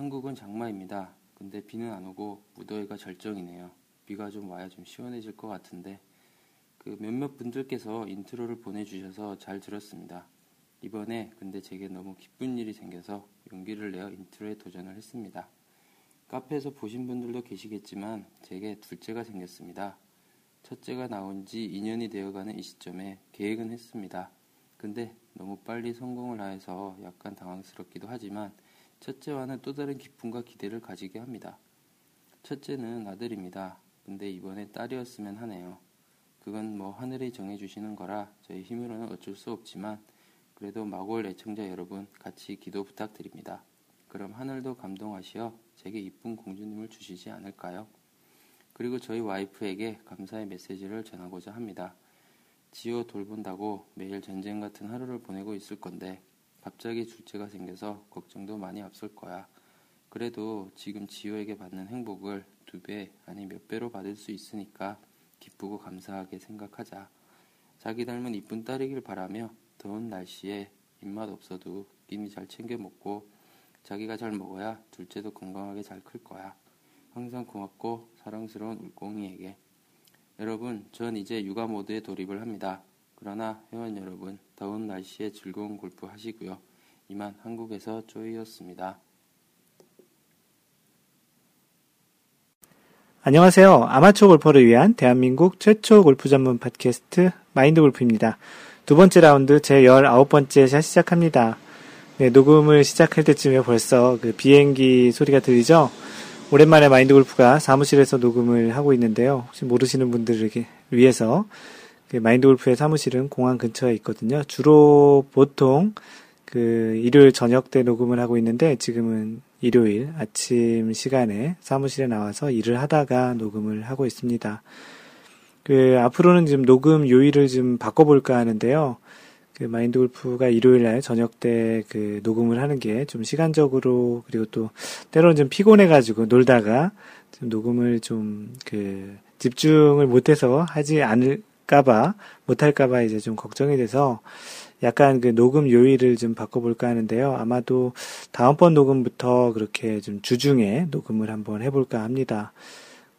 한국은 장마입니다. 근데 비는 안 오고 무더위가 절정이네요. 비가 좀 와야 좀 시원해질 것 같은데 그 몇몇 분들께서 인트로를 보내주셔서 잘 들었습니다. 이번에 근데 제게 너무 기쁜 일이 생겨서 용기를 내어 인트로에 도전을 했습니다. 카페에서 보신 분들도 계시겠지만 제게 둘째가 생겼습니다. 첫째가 나온 지 2년이 되어가는 이 시점에 계획은 했습니다. 근데 너무 빨리 성공을 하여서 약간 당황스럽기도 하지만 첫째와는 또 다른 기쁨과 기대를 가지게 합니다. 첫째는 아들입니다. 근데 이번에 딸이었으면 하네요. 그건 뭐 하늘이 정해주시는 거라 저희 힘으로는 어쩔 수 없지만 그래도 마골 애청자 여러분 같이 기도 부탁드립니다. 그럼 하늘도 감동하시어 제게 이쁜 공주님을 주시지 않을까요? 그리고 저희 와이프에게 감사의 메시지를 전하고자 합니다. 지호 돌본다고 매일 전쟁 같은 하루를 보내고 있을 건데 갑자기 둘째가 생겨서 걱정도 많이 앞설 거야. 그래도 지금 지호에게 받는 행복을 두 배 아니 몇 배로 받을 수 있으니까 기쁘고 감사하게 생각하자. 자기 닮은 이쁜 딸이길 바라며 더운 날씨에 입맛 없어도 끼니 잘 챙겨 먹고 자기가 잘 먹어야 둘째도 건강하게 잘 클 거야. 항상 고맙고 사랑스러운 울꽁이에게. 여러분, 전 이제 육아 모드에 돌입을 합니다. 그러나 회원 여러분, 더운 날씨에 즐거운 골프 하시고요. 이만 한국에서 쪼이였습니다. 안녕하세요. 아마추어 골퍼를 위한 대한민국 최초 골프 전문 팟캐스트 마인드 골프입니다. 두 번째 라운드 제 19번째 샷 시작합니다. 네, 녹음을 시작할 때쯤에 벌써 그 비행기 소리가 들리죠? 오랜만에 마인드 골프가 사무실에서 녹음을 하고 있는데요. 혹시 모르시는 분들에게 위해서 그 마인드 골프의 사무실은 공항 근처에 있거든요. 주로 보통 그 일요일 저녁 때 녹음을 하고 있는데 지금은 일요일 아침 시간에 사무실에 나와서 일을 하다가 녹음을 하고 있습니다. 그 앞으로는 지금 녹음 요일을 좀 바꿔볼까 하는데요. 그 마인드 골프가 일요일 날 저녁 때 그 녹음을 하는 게 좀 시간적으로 그리고 또 때로는 좀 피곤해가지고 놀다가 좀 녹음을 좀 그 집중을 못해서 하지 않을 까봐 못할까봐 이제 좀 걱정이 돼서 약간 그 녹음 요일을 좀 바꿔볼까 하는데요. 아마도 다음번 녹음부터 그렇게 좀 주중에 녹음을 한번 해볼까 합니다.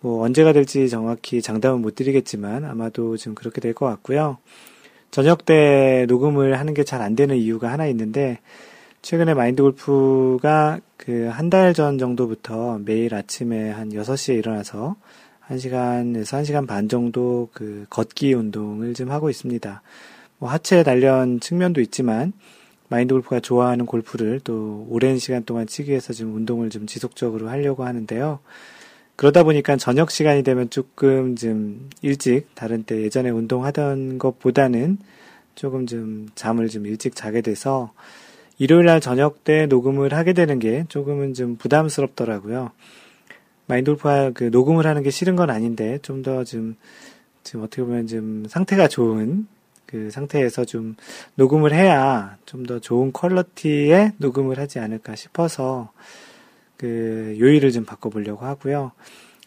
뭐 언제가 될지 정확히 장담은 못 드리겠지만 아마도 좀 그렇게 될 것 같고요. 저녁 때 녹음을 하는 게 잘 안 되는 이유가 하나 있는데, 최근에 마인드 골프가 그 한 달 전 정도부터 매일 아침에 한 6시에 일어나서 1시간에서 1시간 반 정도 그 걷기 운동을 좀 하고 있습니다. 뭐 하체 단련 측면도 있지만, 마인드 골프가 좋아하는 골프를 또 오랜 시간 동안 치기 위해서 좀 운동을 좀 지속적으로 하려고 하는데요. 그러다 보니까 저녁 시간이 되면 조금 좀 일찍 다른 때 예전에 운동하던 것보다는 조금 좀 잠을 좀 일찍 자게 돼서 일요일 날 저녁 때 녹음을 하게 되는 게 조금은 좀 부담스럽더라고요. 마인돌프가 그 녹음을 하는 게 싫은 건 아닌데 좀 더 좀, 지금 어떻게 보면 좀 상태가 좋은 그 상태에서 좀 녹음을 해야 좀 더 좋은 퀄러티의 녹음을 하지 않을까 싶어서 그 요일을 좀 바꿔보려고 하고요.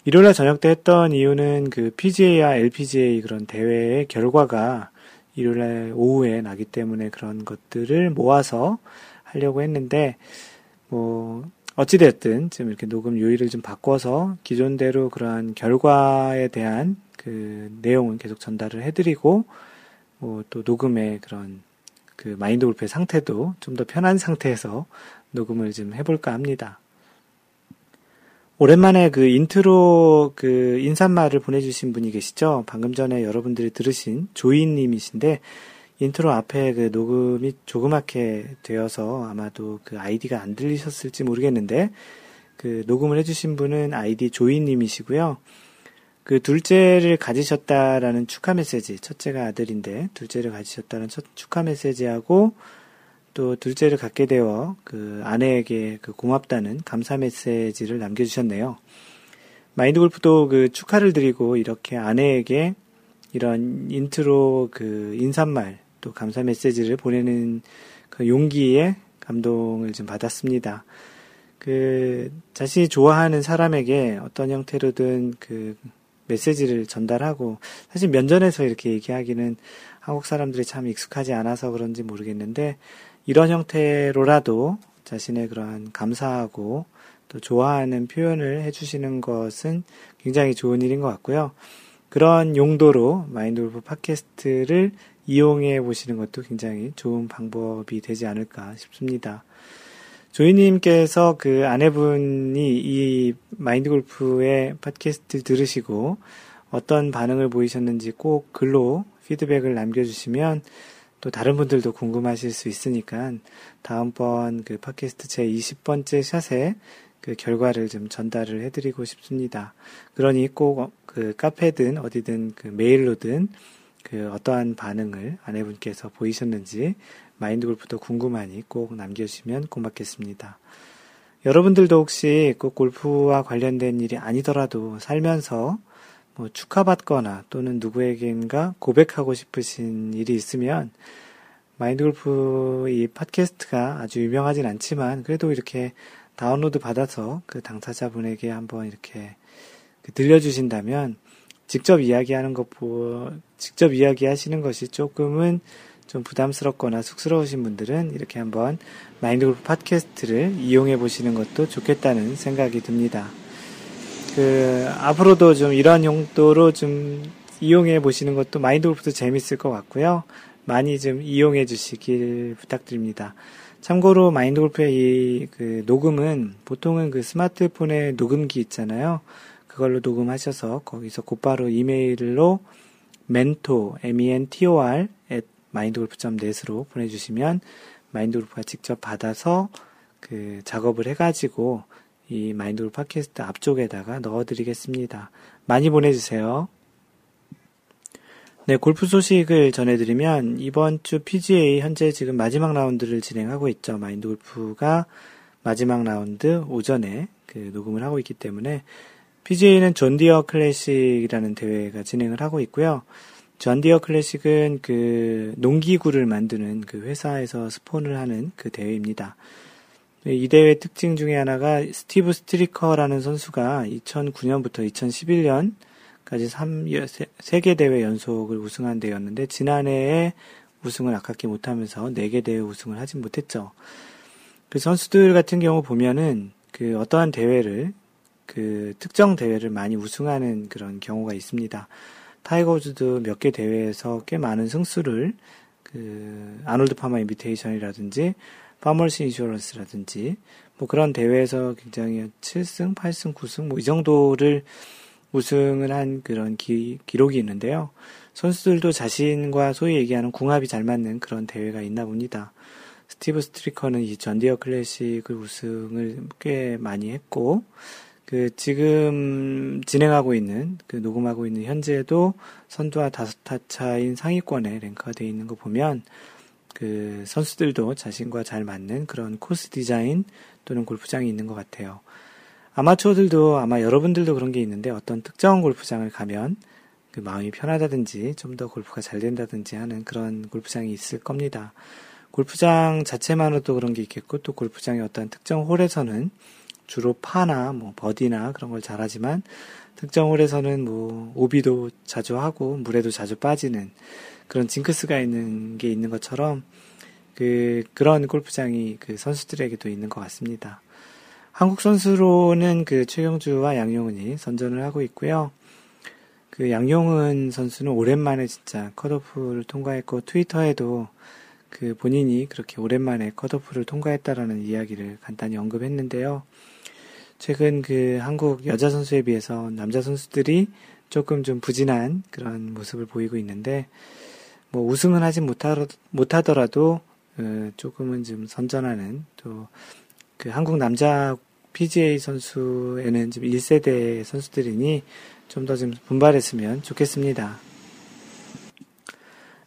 일요일날 저녁 때 했던 이유는 그 PGA와 LPGA 그런 대회의 결과가 일요일날 오후에 나기 때문에 그런 것들을 모아서 하려고 했는데 뭐 어찌됐든 지금 이렇게 녹음 요일을 좀 바꿔서 기존대로 그러한 결과에 대한 그 내용은 계속 전달을 해드리고 뭐 또 녹음의 그런 그 마인드 골프의 상태도 좀 더 편한 상태에서 녹음을 좀 해볼까 합니다. 오랜만에 그 인트로 그 인사말을 보내주신 분이 계시죠? 방금 전에 여러분들이 들으신 조이님이신데, 인트로 앞에 그 녹음이 조그맣게 되어서 아마도 그 아이디가 안 들리셨을지 모르겠는데, 그 녹음을 해주신 분은 아이디 조이님이시고요. 그 둘째를 가지셨다라는 축하 메시지, 첫째가 아들인데, 둘째를 가지셨다는 첫 축하 메시지하고, 또 둘째를 갖게 되어 그 아내에게 그 고맙다는 감사 메시지를 남겨주셨네요. 마인드 골프도 그 축하를 드리고 이렇게 아내에게 이런 인트로 그 인사말 또 감사 메시지를 보내는 그 용기에 감동을 좀 받았습니다. 그 자신이 좋아하는 사람에게 어떤 형태로든 그 메시지를 전달하고 사실 면전에서 이렇게 얘기하기는 한국 사람들이 참 익숙하지 않아서 그런지 모르겠는데 이런 형태로라도 자신의 그러한 감사하고 또 좋아하는 표현을 해주시는 것은 굉장히 좋은 일인 것 같고요. 그런 용도로 마인드 골프 팟캐스트를 이용해 보시는 것도 굉장히 좋은 방법이 되지 않을까 싶습니다. 조이님께서 그 아내분이 이 마인드 골프의 팟캐스트 들으시고 어떤 반응을 보이셨는지 꼭 글로 피드백을 남겨주시면 또 다른 분들도 궁금하실 수 있으니까 다음번 그 팟캐스트 제 20번째 샷에 그 결과를 좀 전달을 해드리고 싶습니다. 그러니 꼭 그 카페든 어디든 그 메일로든 그 어떠한 반응을 아내분께서 보이셨는지 마인드 골프도 궁금하니 꼭 남겨주시면 고맙겠습니다. 여러분들도 혹시 꼭 골프와 관련된 일이 아니더라도 살면서 뭐 축하받거나 또는 누구에겐가 고백하고 싶으신 일이 있으면 마인드 골프 이 팟캐스트가 아주 유명하진 않지만 그래도 이렇게 다운로드 받아서 그 당사자분에게 한번 이렇게 그 들려주신다면 직접 이야기하는 것 보 직접 이야기하시는 것이 조금은 좀 부담스럽거나 쑥스러우신 분들은 이렇게 한번 마인드골프 팟캐스트를 이용해 보시는 것도 좋겠다는 생각이 듭니다. 그 앞으로도 좀 이러한 용도로 좀 이용해 보시는 것도 마인드골프도 재밌을 것 같고요. 많이 좀 이용해 주시길 부탁드립니다. 참고로 마인드골프의 이 그 녹음은 보통은 그 스마트폰에 녹음기 있잖아요. 그걸로 녹음하셔서 거기서 곧바로 이메일로 mentor, m-e-n-t-o-r at mindgolf.net으로 보내주시면 마인드골프가 직접 받아서 그 작업을 해가지고 이 마인드골프 팟캐스트 앞쪽에다가 넣어드리겠습니다. 많이 보내주세요. 네, 골프 소식을 전해드리면 이번 주 PGA 현재 지금 마지막 라운드를 진행하고 있죠. 마인드 골프가 마지막 라운드 오전에 그 녹음을 하고 있기 때문에 PGA는 존디어 클래식이라는 대회가 진행을 하고 있고요. 존디어 클래식은 그 농기구를 만드는 그 회사에서 스폰을 하는 그 대회입니다. 이 대회 특징 중에 하나가 스티브 스트리커라는 선수가 2009년부터 2011년까지 3, 세 개 대회 연속을 우승한 대회였는데 지난해에 우승을 아깝게 못하면서 4개 대회 우승을 하진 못했죠. 그 선수들 같은 경우 보면은 그 어떠한 대회를 그 특정 대회를 많이 우승하는 그런 경우가 있습니다. 타이거 우즈도 몇 개 대회에서 꽤 많은 승수를 그 아놀드 파마 인비테이션이라든지 파머스 인슈런스라든지 뭐 그런 대회에서 굉장히 7승, 8승, 9승 뭐 이 정도를 우승을 한 그런 기, 기록이 있는데요. 선수들도 자신과 소위 얘기하는 궁합이 잘 맞는 그런 대회가 있나 봅니다. 스티브 스트리커는 이 존디어 클래식을 우승을 꽤 많이 했고, 그 지금 진행하고 있는 그 녹음하고 있는 현재도 선두와 다섯 타 차인 상위권에 랭크가 되어 있는 거 보면 그 선수들도 자신과 잘 맞는 그런 코스 디자인 또는 골프장이 있는 것 같아요. 아마추어들도 아마 여러분들도 그런 게 있는데 어떤 특정 골프장을 가면 그 마음이 편하다든지 좀 더 골프가 잘 된다든지 하는 그런 골프장이 있을 겁니다. 골프장 자체만으로도 그런 게 있겠고 또 골프장의 어떤 특정 홀에서는 주로 파나 뭐 버디나 그런 걸 잘하지만 특정 홀에서는 뭐 오비도 자주 하고 물에도 자주 빠지는 그런 징크스가 있는 게 있는 것처럼 그 그런 골프장이 그 선수들에게도 있는 것 같습니다. 한국 선수로는 그 최경주와 양용은이 선전을 하고 있고요. 그 양용은 선수는 오랜만에 진짜 컷오프를 통과했고 트위터에도 그 본인이 그렇게 오랜만에 컷오프를 통과했다라는 이야기를 간단히 언급했는데요. 최근 그 한국 여자 선수에 비해서 남자 선수들이 조금 좀 부진한 그런 모습을 보이고 있는데 뭐 우승은 하지 못하더라도 어, 조금은 좀 선전하는 또 그 한국 남자 PGA 선수에는 좀 1세대 선수들이니 좀 더좀 분발했으면 좋겠습니다.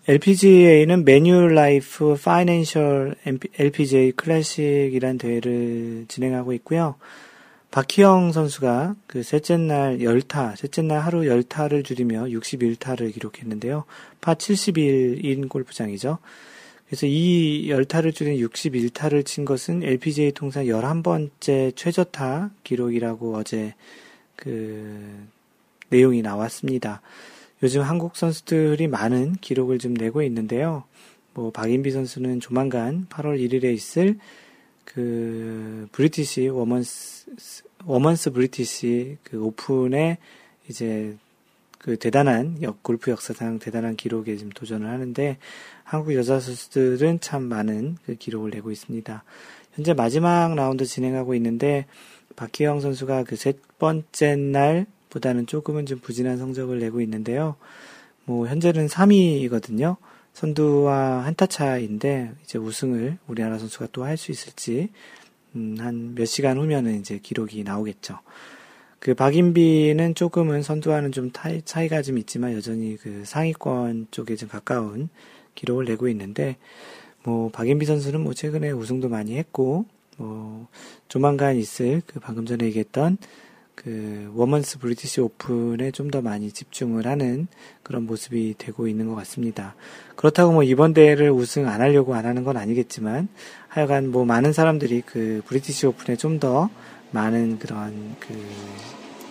LPGA는 매뉴라이프 파이낸셜 LPGA 클래식이란 대회를 진행하고 있고요. 박희영 선수가 그 셋째 날 열타, 셋째 날 하루 열타를 줄이며 61타를 기록했는데요. 파 71인 골프장이죠. 그래서 이 열타를 줄인 61타를 친 것은 LPGA 통산 11번째 최저타 기록이라고 어제 그 내용이 나왔습니다. 요즘 한국 선수들이 많은 기록을 좀 내고 있는데요. 뭐 박인비 선수는 조만간 8월 1일에 있을 그 브리티시 워먼스 워먼스 브리티시 그 오픈에 이제 그 대단한 역, 골프 역사상 대단한 기록에 지금 도전을 하는데 한국 여자 선수들은 참 많은 그 기록을 내고 있습니다. 현재 마지막 라운드 진행하고 있는데 박희영 선수가 그셋 번째 날보다는 조금은 좀 부진한 성적을 내고 있는데요. 뭐 현재는 3위이거든요. 선두와 한타 차인데 이제 우승을 우리나라 선수가 또 할 수 있을지 음, 한 몇 시간 후면은 이제 기록이 나오겠죠. 그 박인비는 조금은 선두와는 좀 타이, 차이가 좀 있지만 여전히 그 상위권 쪽에 좀 가까운 기록을 내고 있는데 뭐 박인비 선수는 뭐 최근에 우승도 많이 했고 뭐 조만간 있을 그 방금 전에 얘기했던 그 워먼스 브리티시 오픈에 좀 더 많이 집중을 하는 그런 모습이 되고 있는 것 같습니다. 그렇다고 뭐 이번 대회를 우승 안 하려고 안 하는 건 아니겠지만 하여간 뭐 많은 사람들이 그 브리티시 오픈에 좀 더 많은 그런 그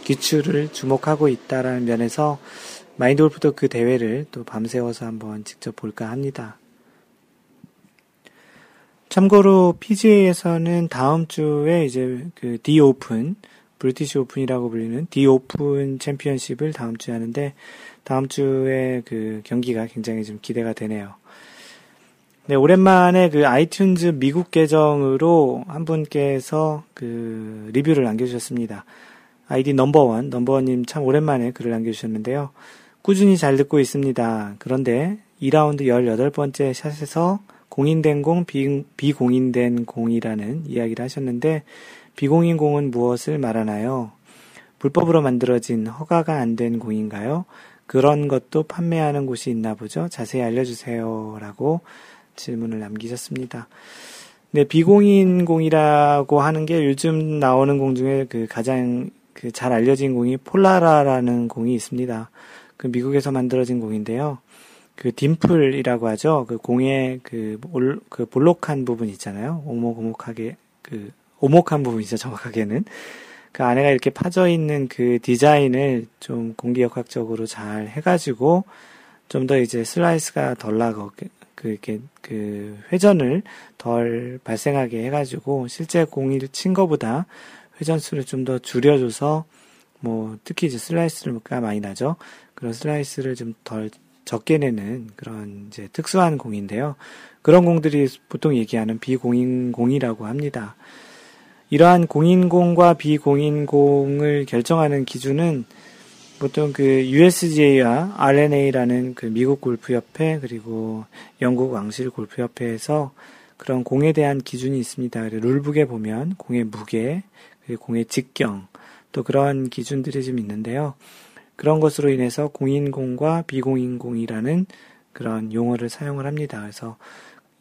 귀추를 주목하고 있다라는 면에서 마인드 골프도 그 대회를 또 밤새워서 한번 직접 볼까 합니다. 참고로 PGA에서는 다음 주에 이제 그 디 오픈 브리티시 오픈이라고 불리는 디 오픈 챔피언십을 다음 주에 하는데 다음 주에 그 경기가 굉장히 좀 기대가 되네요. 네, 오랜만에 그 아이튠즈 미국 계정으로 한 분께서 그 리뷰를 남겨주셨습니다. 아이디 넘버원, 넘버원님 참 오랜만에 글을 남겨주셨는데요. 꾸준히 잘 듣고 있습니다. 그런데 2라운드 18번째 샷에서 공인된 공, 비, 비공인된 공이라는 이야기를 하셨는데 비공인 공은 무엇을 말하나요? 불법으로 만들어진 허가가 안 된 공인가요? 그런 것도 판매하는 곳이 있나 보죠? 자세히 알려주세요. 라고 질문을 남기셨습니다. 네, 비공인 공이라고 하는 게 요즘 나오는 공 중에 그 가장 그 잘 알려진 공이 폴라라라는 공이 있습니다. 그 미국에서 만들어진 공인데요. 그 딤플이라고 하죠. 그 공의 그, 올, 그 볼록한 부분 있잖아요. 오목오목하게 그 오목한 부분이죠, 정확하게는. 그 안에가 이렇게 파져 있는 그 디자인을 좀 공기역학적으로 잘 해가지고 좀 더 이제 슬라이스가 덜 나고 그 이렇게 그 회전을 덜 발생하게 해가지고 실제 공을 친 거보다 회전 수를 좀 더 줄여줘서 뭐 특히 이제 슬라이스가 많이 나죠. 그런 슬라이스를 좀 덜 적게 내는 그런 이제 특수한 공인데요. 그런 공들이 보통 얘기하는 비공인 공이라고 합니다. 이러한 공인공과 비공인공을 결정하는 기준은 보통 그 USGA와 R&A라는 그 미국 골프협회 그리고 영국 왕실 골프협회에서 그런 공에 대한 기준이 있습니다. 룰북에 보면 공의 무게, 공의 직경, 또 그런 기준들이 좀 있는데요. 그런 것으로 인해서 공인공과 비공인공이라는 그런 용어를 사용을 합니다. 그래서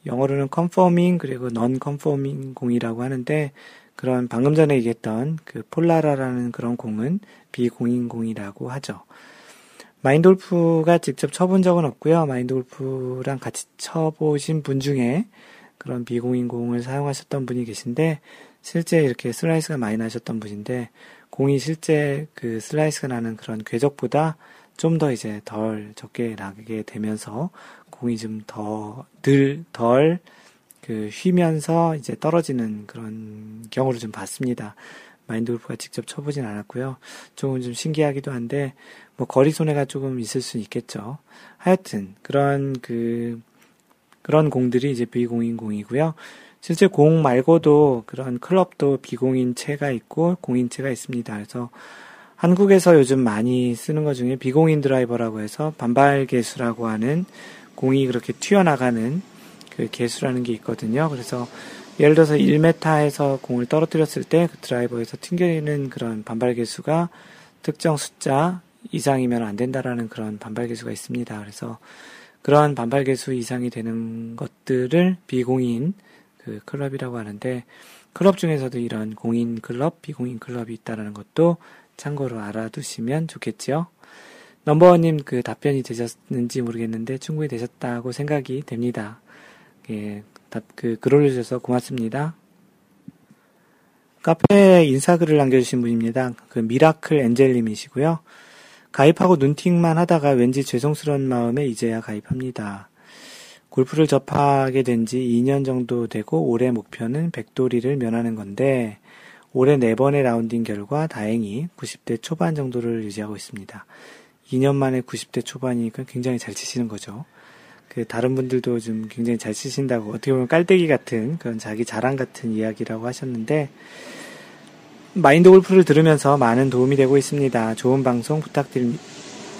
영어로는 conforming 그리고 non-conforming 공이라고 하는데 그런 방금 전에 얘기했던 그 폴라라라는 그런 공은 비공인 공이라고 하죠. 마인드 골프가 직접 쳐본 적은 없고요. 마인드 골프랑 같이 쳐보신 분 중에 그런 비공인 공을 사용하셨던 분이 계신데 실제 이렇게 슬라이스가 많이 나셨던 분인데 공이 실제 그 슬라이스가 나는 그런 궤적보다 좀 더 이제 덜 적게 나게 되면서 공이 좀더 덜, 덜 그 휘면서 이제 떨어지는 그런 경우를 좀 봤습니다. 마인드 골프가 직접 쳐보진 않았고요. 조금 좀 신기하기도 한데 뭐 거리 손해가 조금 있을 수 있겠죠. 하여튼 그런 그 그런 공들이 이제 비공인 공이고요. 실제 공 말고도 그런 클럽도 비공인체가 있고 공인체가 있습니다. 그래서 한국에서 요즘 많이 쓰는 것 중에 비공인 드라이버라고 해서 반발 개수라고 하는 공이 그렇게 튀어나가는 그 개수라는 게 있거든요. 그래서 예를 들어서 1m에서 공을 떨어뜨렸을 때 그 드라이버에서 튕겨내는 그런 반발 개수가 특정 숫자 이상이면 안 된다라는 그런 반발 개수가 있습니다. 그래서 그러한 반발 개수 이상이 되는 것들을 비공인 그 클럽이라고 하는데 클럽 중에서도 이런 공인 클럽, 비공인 클럽이 있다라는 것도 참고로 알아두시면 좋겠지요. 넘버원님 그 답변이 되셨는지 모르겠는데 충분히 되셨다고 생각이 됩니다. 예, 답, 그, 글 올려주셔서 고맙습니다. 카페에 인사글을 남겨주신 분입니다. 그 미라클 엔젤님이시고요. 가입하고 눈팅만 하다가 왠지 죄송스러운 마음에 이제야 가입합니다. 골프를 접하게 된 지 2년 정도 되고 올해 목표는 백돌이를 면하는 건데 올해 4번의 라운딩 결과 다행히 90대 초반 정도를 유지하고 있습니다. 2년 만에 90대 초반이니까 굉장히 잘 치시는 거죠. 그 다른 분들도 좀 굉장히 잘 치신다고 어떻게 보면 깔때기 같은 그런 자기 자랑 같은 이야기라고 하셨는데 마인드 골프를 들으면서 많은 도움이 되고 있습니다. 좋은 방송 부탁드립니다.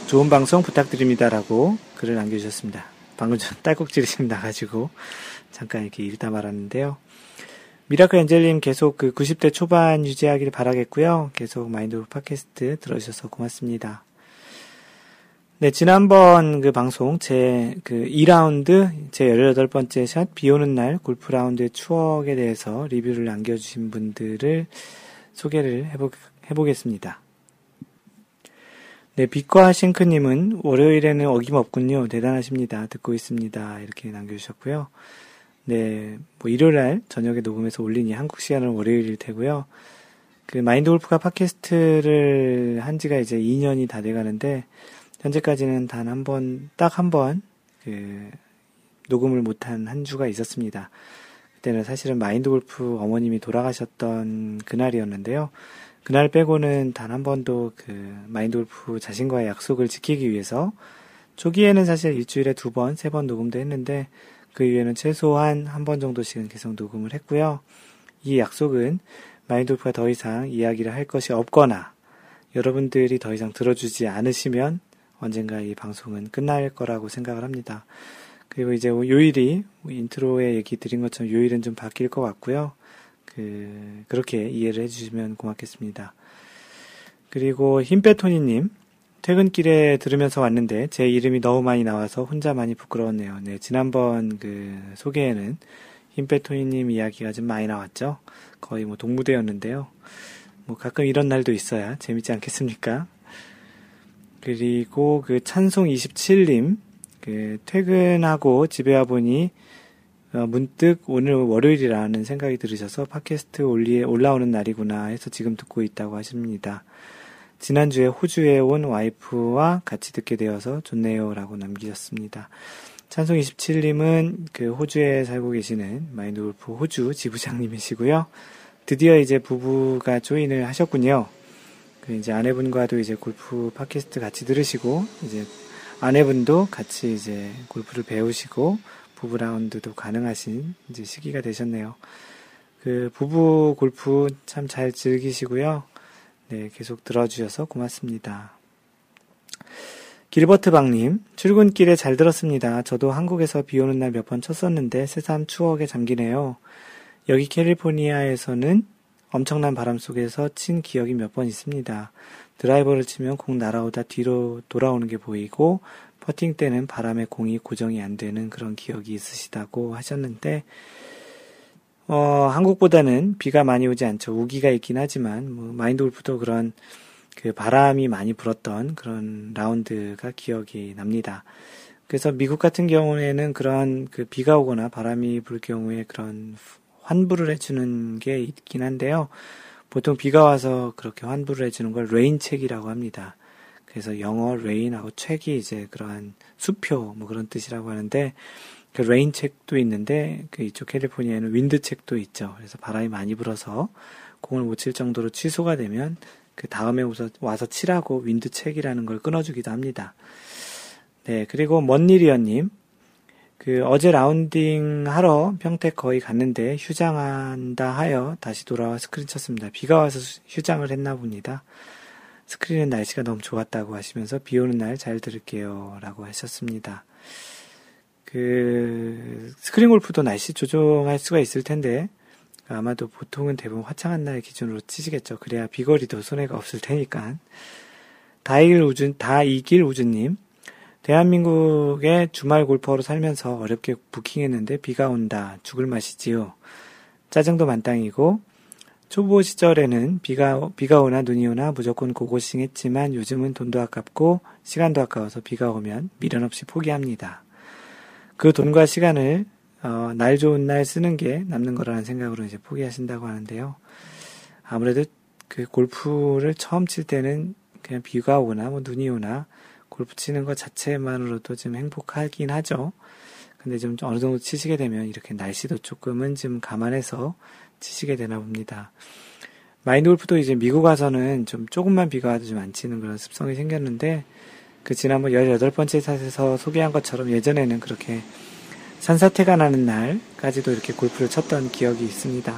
좋은 방송 부탁드립니다라고 글을 남겨주셨습니다. 방금 전 딸꾹질이 나가지고 잠깐 이렇게 읽다 말았는데요. 미라클 엔젤님 계속 그 90대 초반 유지하기를 바라겠고요. 계속 마인드 팟캐스트 들어주셔서 고맙습니다. 네, 지난번 그 방송 제 그 2라운드 제 18번째 샷 비 오는 날 골프 라운드의 추억에 대해서 리뷰를 남겨 주신 분들을 소개를 해보, 해보겠습니다. 네, 빛과 싱크 님은 월요일에는 어김없군요. 대단하십니다. 듣고 있습니다. 이렇게 남겨 주셨고요. 네, 뭐 일요일 날 저녁에 녹음해서 올리니 한국 시간은 월요일일 테고요. 그 마인드 골프가 팟캐스트를 한 지가 이제 2년이 다 돼 가는데 현재까지는 단 한 번, 딱 한 번, 그, 녹음을 못한 한 주가 있었습니다. 그때는 사실은 마인드 골프 어머님이 돌아가셨던 그날이었는데요. 그날 빼고는 단 한 번도 그 마인드 골프 자신과의 약속을 지키기 위해서 초기에는 사실 일주일에 두 번, 세 번 녹음도 했는데 그 이후에는 최소한 한 번 정도씩은 계속 녹음을 했고요. 이 약속은 마인드 골프가 더 이상 이야기를 할 것이 없거나 여러분들이 더 이상 들어주지 않으시면 언젠가 이 방송은 끝날 거라고 생각을 합니다. 그리고 이제 요일이 인트로에 얘기 드린 것처럼 요일은 좀 바뀔 것 같고요. 그, 그렇게 이해를 해주시면 고맙겠습니다. 그리고 힘빼토니님, 퇴근길에 들으면서 왔는데 제 이름이 너무 많이 나와서 혼자 많이 부끄러웠네요. 네, 지난번 그 소개에는 힘빼토니님 이야기가 좀 많이 나왔죠. 거의 뭐 동무대였는데요. 뭐 가끔 이런 날도 있어야 재밌지 않겠습니까? 그리고 그 찬송 27님, 그 퇴근하고 집에 와보니 어, 문득 오늘 월요일이라는 생각이 들으셔서 팟캐스트 올리에 올라오는 날이구나 해서 지금 듣고 있다고 하십니다. 지난주에 호주에 온 와이프와 같이 듣게 되어서 좋네요 라고 남기셨습니다. 찬송 27님은 그 호주에 살고 계시는 마인드 골프 호주 지부장님이시고요. 드디어 이제 부부가 조인을 하셨군요. 그 이제 아내분과도 이제 골프 팟캐스트 같이 들으시고 이제 아내분도 같이 이제 골프를 배우시고 부부 라운드도 가능하신 이제 시기가 되셨네요. 그 부부 골프 참 잘 즐기시고요. 네, 계속 들어주셔서 고맙습니다. 길버트 박님, 출근길에 잘 들었습니다. 저도 한국에서 비 오는 날 몇 번 쳤었는데 새삼 추억에 잠기네요. 여기 캘리포니아에서는 엄청난 바람 속에서 친 기억이 몇 번 있습니다. 드라이버를 치면 공 날아오다 뒤로 돌아오는 게 보이고 퍼팅 때는 바람에 공이 고정이 안 되는 그런 기억이 있으시다고 하셨는데 어, 한국보다는 비가 많이 오지 않죠. 우기가 있긴 하지만 뭐 마인드 골프도 그런 그 바람이 많이 불었던 그런 라운드가 기억이 납니다. 그래서 미국 같은 경우에는 그런 그 비가 오거나 바람이 불 경우에 그런 환불을 해주는 게 있긴 한데요. 보통 비가 와서 그렇게 환불을 해주는 걸 rain check이라고 합니다. 그래서 영어 rain하고 check이 이제 그러한 수표 뭐 그런 뜻이라고 하는데 그 rain check도 있는데 그 이쪽 캘리포니아에는 wind check도 있죠. 그래서 바람이 많이 불어서 공을 못 칠 정도로 취소가 되면 그 다음에 와서, 와서 치라고 wind check이라는 걸 끊어주기도 합니다. 네, 그리고 먼일이언님 그 어제 라운딩 하러 평택 거의 갔는데 휴장한다 하여 다시 돌아와 스크린 쳤습니다. 비가 와서 휴장을 했나 봅니다. 스크린은 날씨가 너무 좋았다고 하시면서 비 오는 날 잘 들을게요. 라고 하셨습니다. 그, 스크린 골프도 날씨 조정할 수가 있을 텐데, 아마도 보통은 대부분 화창한 날 기준으로 치시겠죠. 그래야 비거리도 손해가 없을 테니까. 다이길 우준, 다이길 우주님, 대한민국의 주말 골퍼로 살면서 어렵게 부킹했는데 비가 온다. 죽을 맛이지요. 짜증도 만땅이고 초보 시절에는 비가 비가 오나 눈이 오나 무조건 고고싱 했지만 요즘은 돈도 아깝고 시간도 아까워서 비가 오면 미련 없이 포기합니다. 그 돈과 시간을 어, 날 좋은 날 쓰는 게 남는 거라는 생각으로 이제 포기하신다고 하는데요. 아무래도 그 골프를 처음 칠 때는 그냥 비가 오나 뭐 눈이 오나 골프 치는 것 자체만으로도 좀 행복하긴 하죠. 근데 좀 어느 정도 치시게 되면 이렇게 날씨도 조금은 좀 감안해서 치시게 되나 봅니다. 마인드 골프도 이제 미국 와서는 좀 조금만 비가 와도 좀 안 치는 그런 습성이 생겼는데 그 지난번 18번째 샷에서 소개한 것처럼 예전에는 그렇게 산사태가 나는 날까지도 이렇게 골프를 쳤던 기억이 있습니다.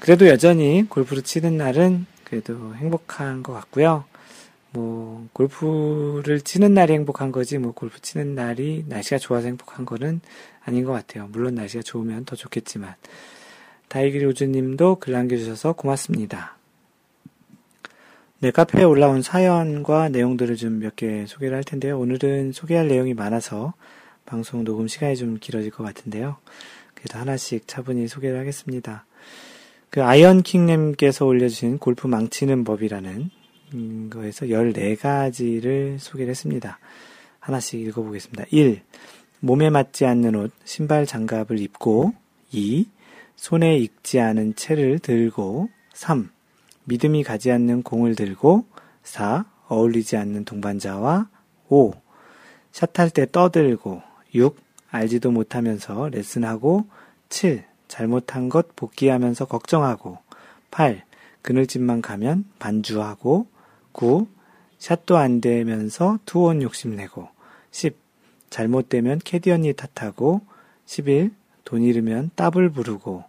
그래도 여전히 골프를 치는 날은 그래도 행복한 것 같고요. 뭐 골프를 치는 날이 행복한 거지 뭐 골프 치는 날이 날씨가 좋아서 행복한 거는 아닌 것 같아요. 물론 날씨가 좋으면 더 좋겠지만 다이기리 우주님도 글 남겨주셔서 고맙습니다. 네, 카페에 올라온 사연과 내용들을 좀 몇 개 소개를 할 텐데요. 오늘은 소개할 내용이 많아서 방송 녹음 시간이 좀 길어질 것 같은데요. 그래도 하나씩 차분히 소개를 하겠습니다. 그 아이언킹님께서 올려주신 골프 망치는 법이라는 음, 거에서 14가지를 소개를 했습니다. 하나씩 읽어보겠습니다. 1. 몸에 맞지 않는 옷, 신발 장갑을 입고 2. 손에 익지 않은 채를 들고 3. 믿음이 가지 않는 공을 들고 4. 어울리지 않는 동반자와 5. 샷할 때 떠들고 6. 알지도 못하면서 레슨하고 7. 잘못한 것 복귀하면서 걱정하고 8. 그늘집만 가면 반주하고 9. 샷도 안 되면서 투혼 욕심내고 10. 잘못되면 캐디 언니 탓하고 11. 돈 잃으면 따블 부르고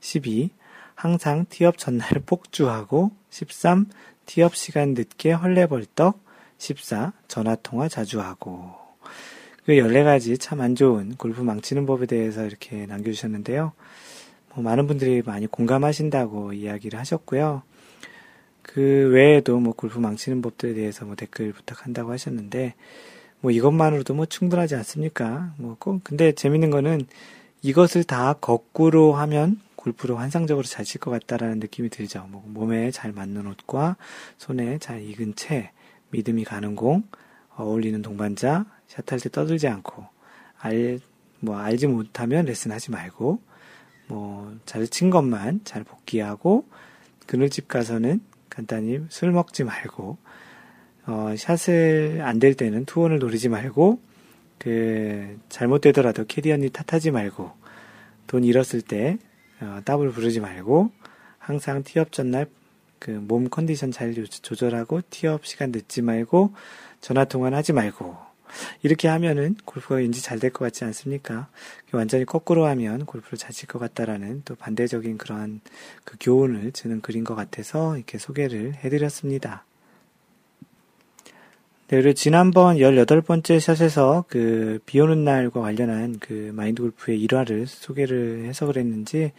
12. 항상 티업 전날 폭주하고 13. 티업 시간 늦게 헐레벌떡 14. 전화통화 자주 하고 그 14가지 참 안 좋은 골프 망치는 법에 대해서 이렇게 남겨주셨는데요. 뭐 많은 분들이 많이 공감하신다고 이야기를 하셨고요. 그 외에도 뭐 골프 망치는 법들에 대해서 뭐 댓글 부탁한다고 하셨는데 뭐 이것만으로도 뭐 충분하지 않습니까? 뭐 꼭 근데 재밌는 거는 이것을 다 거꾸로 하면 골프로 환상적으로 잘 칠 것 같다라는 느낌이 들죠. 뭐 몸에 잘 맞는 옷과 손에 잘 익은 채, 믿음이 가는 공, 어울리는 동반자, 샷할 때 떠들지 않고 알 뭐 알지 못하면 레슨하지 말고 뭐 잘 친 것만 잘 복귀하고 그늘집 가서는 간단히 술 먹지 말고 어, 샷을 안 될 때는 투혼을 노리지 말고 그 잘못되더라도 캐디 언니 탓하지 말고 돈 잃었을 때 어, 더블 부르지 말고 항상 티업 전날 그 몸 컨디션 잘 조절하고 티업 시간 늦지 말고 전화 통화는 하지 말고 이렇게 하면은 골프가 왠지 잘 될 것 같지 않습니까? 완전히 거꾸로 하면 골프를 잘 칠 것 같다라는 또 반대적인 그러한 그 교훈을 주는 글인 것 같아서 이렇게 소개를 해드렸습니다. 네, 그리고 지난번 18번째 샷에서 그, 비 오는 날과 관련한 그 마인드 골프의 일화를 소개를 해서 그랬는지,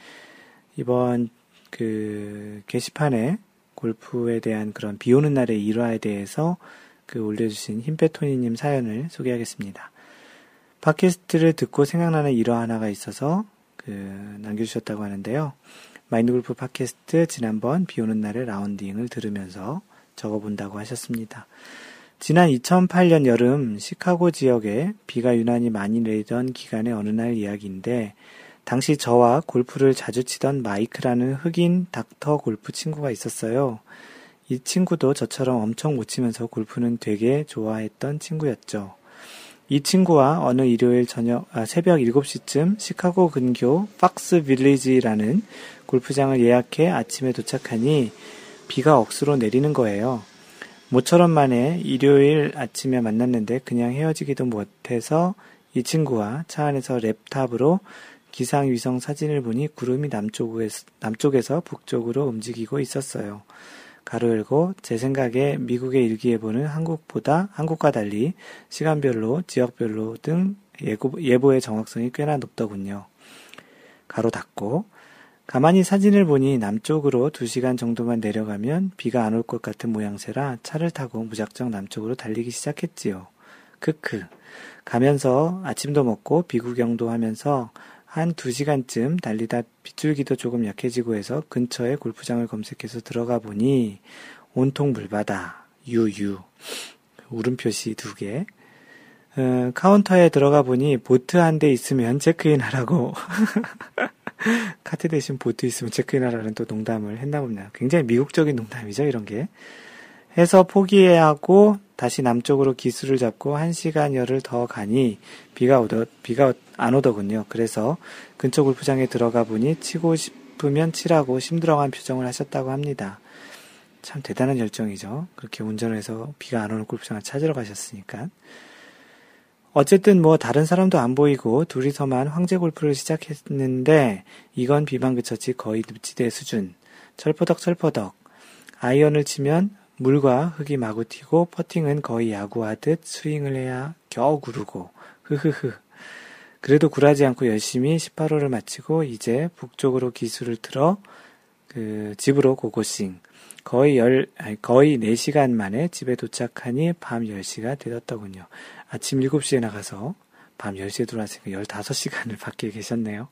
이번 그 게시판에 골프에 대한 그런 비 오는 날의 일화에 대해서 그 올려주신 힘빼토니님 사연을 소개하겠습니다. 팟캐스트를 듣고 생각나는 일화 하나가 있어서 그 남겨주셨다고 하는데요. 마인드골프 팟캐스트 지난번 비 오는 날의 라운딩을 들으면서 적어본다고 하셨습니다. 지난 2008년 여름 시카고 지역에 비가 유난히 많이 내리던 기간의 어느 날 이야기인데 당시 저와 골프를 자주 치던 마이크라는 흑인 닥터 골프 친구가 있었어요. 이 친구도 저처럼 엄청 못 치면서 골프는 되게 좋아했던 친구였죠. 이 친구와 어느 일요일 저녁, 아, 새벽 7시쯤 시카고 근교 박스 빌리지라는 골프장을 예약해 아침에 도착하니 비가 억수로 내리는 거예요. 모처럼 만에 일요일 아침에 만났는데 그냥 헤어지기도 못해서 이 친구와 차 안에서 랩탑으로 기상위성 사진을 보니 구름이 남쪽에서, 남쪽에서 북쪽으로 움직이고 있었어요. 가로 열고 제 생각에 미국의 일기예보는 한국보다 한국과 달리 시간별로 지역별로 등 예고, 예보의 정확성이 꽤나 높더군요. 가로 닫고 가만히 사진을 보니 남쪽으로 2시간 정도만 내려가면 비가 안 올 것 같은 모양새라 차를 타고 무작정 남쪽으로 달리기 시작했지요. 크크. 가면서 아침도 먹고 비구경도 하면서 한 2시간쯤 달리다 빗줄기도 조금 약해지고 해서 근처에 골프장을 검색해서 들어가 보니 온통 물바다, 유유, 울음표시 두 개. 어, 카운터에 들어가 보니 보트 한 대 있으면 체크인 하라고. 카트 대신 보트 있으면 체크인 하라는 또 농담을 했나 봅니다. 굉장히 미국적인 농담이죠, 이런 게. 해서 포기해야 하고 다시 남쪽으로 기수를 잡고 한 시간여를 더 가니 비가 오더 비가 안 오더군요. 그래서 근처 골프장에 들어가 보니 치고 싶으면 치라고 심들어간 표정을 하셨다고 합니다. 참 대단한 열정이죠. 그렇게 운전을 해서 비가 안 오는 골프장을 찾으러 가셨으니까. 어쨌든 뭐 다른 사람도 안 보이고 둘이서만 황제 골프를 시작했는데 이건 비방 그쳤지 거의 늪지대 수준. 철퍼덕 철퍼덕. 아이언을 치면 물과 흙이 마구 튀고 퍼팅은 거의 야구하듯 스윙을 해야 겨우 구르고 흐흐흐. 그래도 굴하지 않고 열심히 18호를 마치고 이제 북쪽으로 기술을 틀어 그 집으로 고고싱. 거의 열, 아니, 거의 4시간 만에 집에 도착하니 밤 10시가 되었더군요. 아침 7시에 나가서 밤 10시에 들어왔으니까 15시간을 밖에 계셨네요.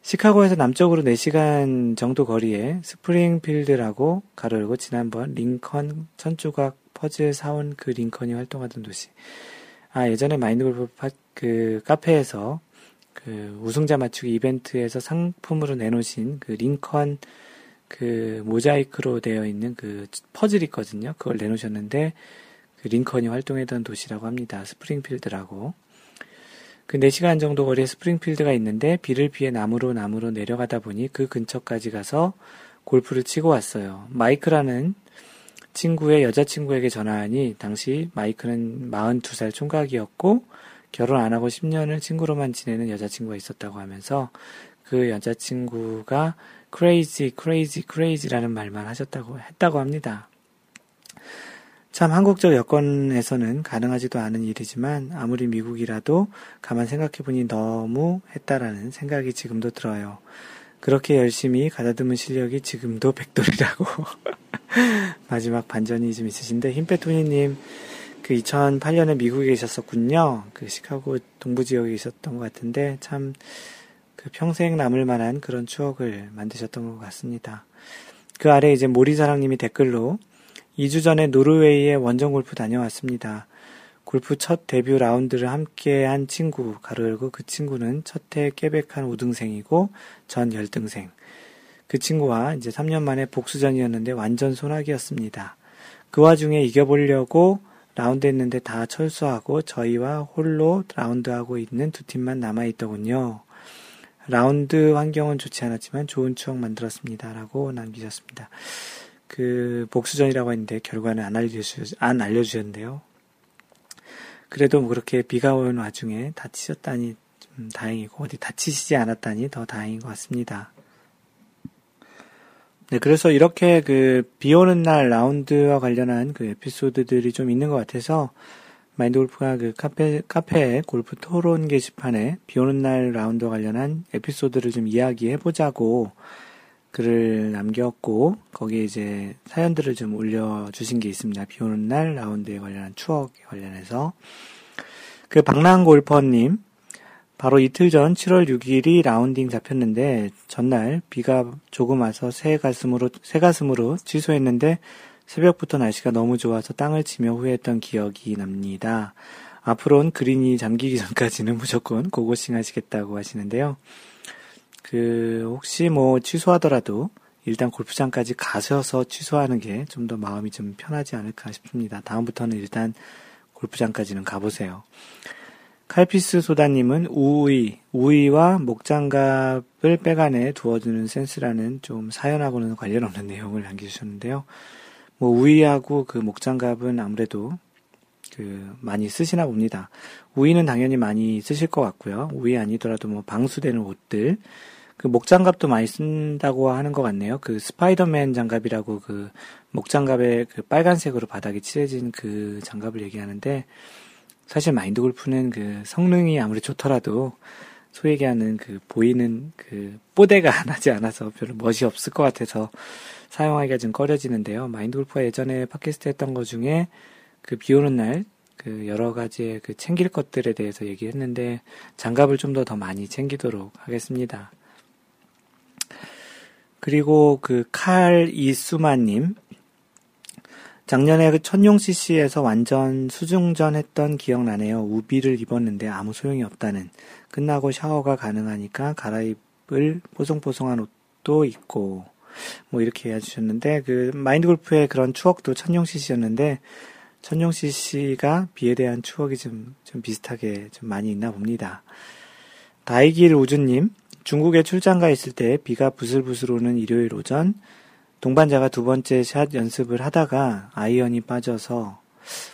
시카고에서 남쪽으로 4시간 정도 거리에 스프링필드라고 가로 열고 지난번 링컨 천조각 퍼즐 사온 그 링컨이 활동하던 도시. 아, 예전에 마인드 골프 파, 그 카페에서 그 우승자 맞추기 이벤트에서 상품으로 내놓으신 그 링컨 그 모자이크로 되어 있는 그 퍼즐이 있거든요. 그걸 내놓으셨는데 그 링컨이 활동했던 도시라고 합니다. 스프링필드라고. 그 4시간 정도 거리에 스프링필드가 있는데 비를 피해 나무로 나무로 내려가다 보니 그 근처까지 가서 골프를 치고 왔어요. 마이크라는 친구의 여자친구에게 전화하니 당시 마이크는 42살 총각이었고 결혼 안 하고 10년을 친구로만 지내는 여자친구가 있었다고 하면서 그 여자친구가 crazy, crazy, crazy라는 말만 하셨다고 했다고 합니다. 참 한국적 여건에서는 가능하지도 않은 일이지만 아무리 미국이라도 가만 생각해보니 너무 했다라는 생각이 지금도 들어요. 그렇게 열심히 가다듬은 실력이 지금도 백돌이라고 마지막 반전이 좀 있으신데 힘빼토니님 그 2008년에 미국에 계셨었군요. 그 시카고 동부 지역에 계셨던 것 같은데 참 그 평생 남을 만한 그런 추억을 만드셨던 것 같습니다. 그 아래 이제 모리사랑님이 댓글로 2주 전에 노르웨이에 원정 골프 다녀왔습니다. 골프 첫 데뷔 라운드를 함께 한 친구, 가로 열고 그 친구는 첫해 깨백한 5등생이고 전 열등생. 그 친구와 이제 3년 만에 복수전이었는데 완전 소나기였습니다. 그 와중에 이겨보려고 라운드 했는데 다 철수하고 저희와 홀로 라운드하고 있는 두 팀만 남아있더군요. 라운드 환경은 좋지 않았지만 좋은 추억 만들었습니다. 라고 남기셨습니다. 그 복수전이라고 했는데 결과는 안, 알려주, 안 알려주셨는데요. 그래도 뭐 그렇게 비가 오는 와중에 다 치셨다니 좀 다행이고 어디 다치시지 않았다니 더 다행인 것 같습니다. 네, 그래서 이렇게 그 비 오는 날 라운드와 관련한 그 에피소드들이 좀 있는 것 같아서 마인드 골프가 그 카페, 카페 골프 토론 게시판에 비 오는 날 라운드와 관련한 에피소드를 좀 이야기해 보자고 글을 남겼고, 거기에 이제 사연들을 좀 올려주신 게 있습니다. 비 오는 날 라운드에 관련한 추억에 관련해서. 그 박랑 골퍼님, 바로 이틀 전 7월 6일이 라운딩 잡혔는데 전날 비가 조금 와서 새 가슴으로 새 가슴으로 취소했는데 새벽부터 날씨가 너무 좋아서 땅을 치며 후회했던 기억이 납니다. 앞으로는 그린이 잠기기 전까지는 무조건 고고싱 하시겠다고 하시는데요. 그 혹시 뭐 취소하더라도 일단 골프장까지 가셔서 취소하는 게 좀 더 마음이 좀 편하지 않을까 싶습니다. 다음부터는 일단 골프장까지는 가보세요. 칼피스 소다님은 우의, 우의와 목장갑을 빼간에 두어두는 센스라는 좀 사연하고는 관련 없는 내용을 남겨주셨는데요. 뭐 우의하고 그 목장갑은 아무래도 그 많이 쓰시나 봅니다. 우의는 당연히 많이 쓰실 것 같고요. 우의 아니더라도 뭐 방수되는 옷들, 그 목장갑도 많이 쓴다고 하는 것 같네요. 그 스파이더맨 장갑이라고 그 목장갑에 그 빨간색으로 바닥에 칠해진 그 장갑을 얘기하는데 사실 마인드 골프는 그 성능이 아무리 좋더라도 소위 얘기하는 그 보이는 그 뽀대가 나지 않아서 별로 멋이 없을 것 같아서 사용하기가 좀 꺼려지는데요. 마인드 골프가 예전에 팟캐스트 했던 것 중에 그 비 오는 날 그 여러 가지의 그 챙길 것들에 대해서 얘기했는데 장갑을 좀 더더 많이 챙기도록 하겠습니다. 그리고 그 칼 이수마님 작년에 그 천용 CC에서 완전 수중전 했던 기억나네요. 우비를 입었는데 아무 소용이 없다는. 끝나고 샤워가 가능하니까 갈아입을 뽀송뽀송한 옷도 있고, 뭐 이렇게 해주셨는데, 그 마인드 골프의 그런 추억도 천룡 CC였는데, 천룡 CC가 비에 대한 추억이 좀, 좀 비슷하게 좀 많이 있나 봅니다. 다이길 우주님, 중국에 출장가 있을 때 비가 부슬부슬 오는 일요일 오전, 동반자가 두 번째 샷 연습을 하다가 아이언이 빠져서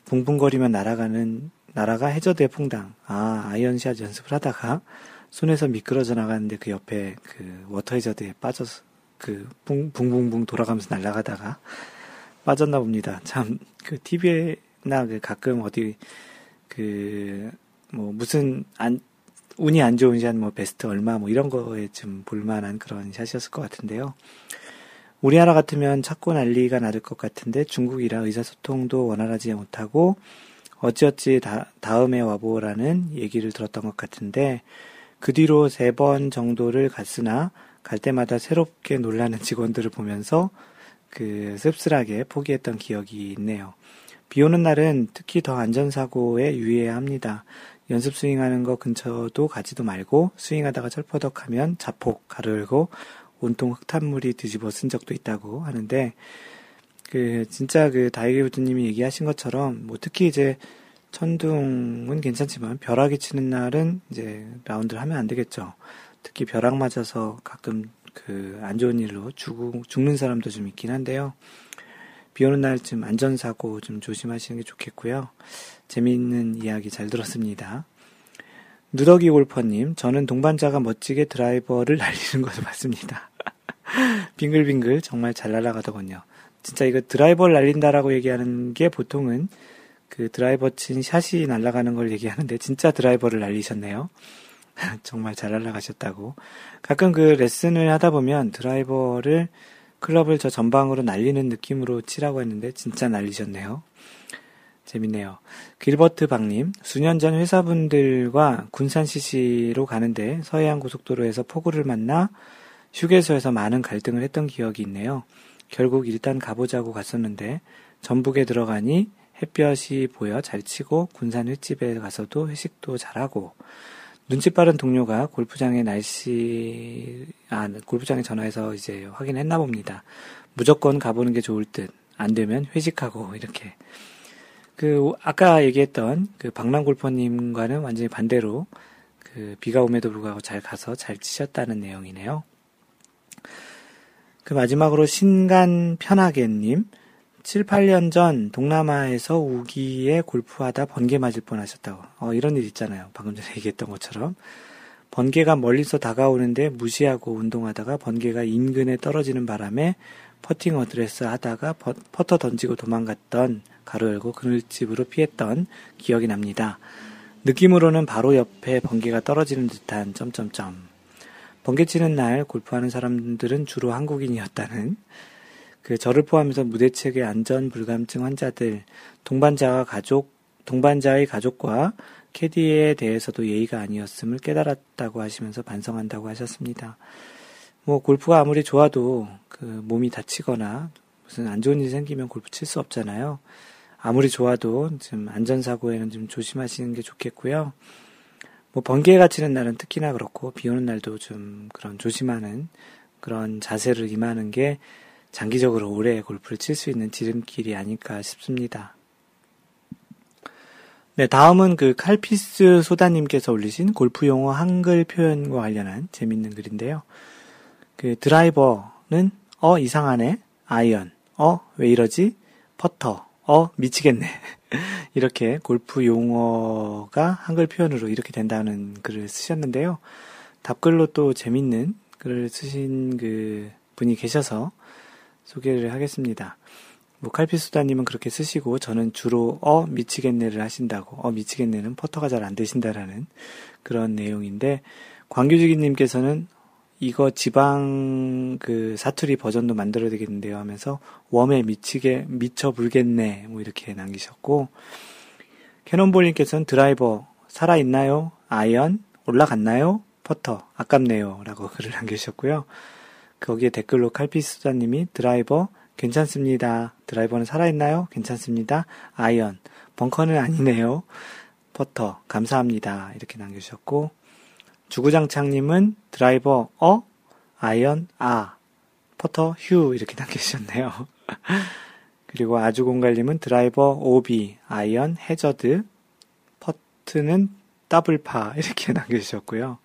붕붕거리며 날아가는, 날아가 해저드에 퐁당. 아, 아이언샷 연습을 하다가 손에서 미끄러져 나가는데 그 옆에 그 워터 해저드에 빠져서 그 붕, 붕붕붕 돌아가면서 날아가다가 빠졌나 봅니다. 참, 그 TV나 그 가끔 어디 그, 뭐 무슨 안, 운이 안 좋은 샷, 뭐 베스트 얼마, 뭐 이런 거에 좀 볼만한 그런 샷이었을 것 같은데요. 우리나라 같으면 찾고 난리가 났을 것 같은데 중국이라 의사소통도 원활하지 못하고 어찌어찌 다, 다음에 와보라는 얘기를 들었던 것 같은데 그 뒤로 세 번 정도를 갔으나 갈 때마다 새롭게 놀라는 직원들을 보면서 그 씁쓸하게 포기했던 기억이 있네요. 비 오는 날은 특히 더 안전사고에 유의해야 합니다. 연습 스윙하는 거 근처도 가지도 말고 스윙하다가 철퍼덕하면 자폭 가르고 온통 흙탕물이 뒤집어 쓴 적도 있다고 하는데 그 진짜 그 다이게우드님이 얘기하신 것처럼 뭐 특히 이제 천둥은 괜찮지만 벼락이 치는 날은 이제 라운드를 하면 안 되겠죠. 특히 벼락 맞아서 가끔 그 안 좋은 일로 죽, 죽는 사람도 좀 있긴 한데요. 비 오는 날 좀 안전사고 좀 조심하시는 게 좋겠고요. 재미있는 이야기 잘 들었습니다. 누더기 골퍼님, 저는 동반자가 멋지게 드라이버를 날리는 것을 봤습니다. 빙글빙글 정말 잘 날아가더군요. 진짜 이거 드라이버를 날린다라고 얘기하는 게 보통은 그 드라이버 친 샷이 날아가는 걸 얘기하는데 진짜 드라이버를 날리셨네요. 정말 잘 날아가셨다고. 가끔 그 레슨을 하다 보면 드라이버를 클럽을 저 전방으로 날리는 느낌으로 치라고 했는데 진짜 날리셨네요. 재밌네요. 길버트 박님, 수년 전 회사분들과 군산 CC로 가는데 서해안 고속도로에서 폭우를 만나 휴게소에서 많은 갈등을 했던 기억이 있네요. 결국 일단 가보자고 갔었는데 전북에 들어가니 햇볕이 보여 잘 치고 군산 횟집에 가서도 회식도 잘하고 눈치 빠른 동료가 골프장에 날씨, 아, 골프장에 전화해서 이제 확인했나 봅니다. 무조건 가보는 게 좋을 듯. 안 되면 회식하고, 이렇게. 그, 아까 얘기했던 그 박랑 골퍼님과는 완전히 반대로 그 비가 옴에도 불구하고 잘 가서 잘 치셨다는 내용이네요. 그 마지막으로 신간 편하게님. 7, 8년 전 동남아에서 우기에 골프하다 번개 맞을 뻔 하셨다고. 어, 이런 일 있잖아요. 방금 전에 얘기했던 것처럼. 번개가 멀리서 다가오는데 무시하고 운동하다가 번개가 인근에 떨어지는 바람에 퍼팅 어드레스 하다가 퍼, 퍼터 던지고 도망갔던 가로 열고 그늘집으로 피했던 기억이 납니다. 느낌으로는 바로 옆에 번개가 떨어지는 듯한 점점점. 번개 치는 날 골프하는 사람들은 주로 한국인이었다는 그 저를 포함해서 무대 측의 안전 불감증 환자들, 동반자와 가족, 동반자의 가족과 캐디에 대해서도 예의가 아니었음을 깨달았다고 하시면서 반성한다고 하셨습니다. 뭐 골프가 아무리 좋아도 그 몸이 다치거나 무슨 안 좋은 일이 생기면 골프 칠 수 없잖아요. 아무리 좋아도 좀 안전사고에는 좀 조심하시는 게 좋겠고요. 뭐 번개가 치는 날은 특히나 그렇고 비 오는 날도 좀 그런 조심하는 그런 자세를 임하는 게 장기적으로 오래 골프를 칠 수 있는 지름길이 아닐까 싶습니다. 네, 다음은 그 칼피스 소다님께서 올리신 골프 용어 한글 표현과 관련한 재밌는 글인데요. 그 드라이버는 어 이상하네, 아이언, 어 왜 이러지, 퍼터, 어 미치겠네. 이렇게 골프 용어가 한글 표현으로 이렇게 된다는 글을 쓰셨는데요. 답글로 또 재밌는 글을 쓰신 그 분이 계셔서 소개를 하겠습니다. 뭐 칼피수다님은 그렇게 쓰시고 저는 주로 어 미치겠네를 하신다고 어 미치겠네는 퍼터가 잘 안 되신다라는 그런 내용인데 광규지기님께서는 이거 지방 그 사투리 버전도 만들어야 되겠는데요 하면서 워메 미치게 미쳐 불겠네 뭐 이렇게 남기셨고 캐논볼님께서는 드라이버 살아있나요? 아이언 올라갔나요? 퍼터 아깝네요 라고 글을 남기셨고요. 거기에 댓글로 칼피수다님이 드라이버 괜찮습니다. 드라이버는 살아있나요? 괜찮습니다. 아이언 벙커는 아니네요. 퍼터 감사합니다. 이렇게 남겨주셨고 주구장창님은 드라이버 어? 아이언 아. 퍼터 휴. 이렇게 남겨주셨네요. 그리고 아주공갈님은 드라이버 오비. 아이언 해저드. 퍼트는 더블파. 이렇게 남겨주셨고요.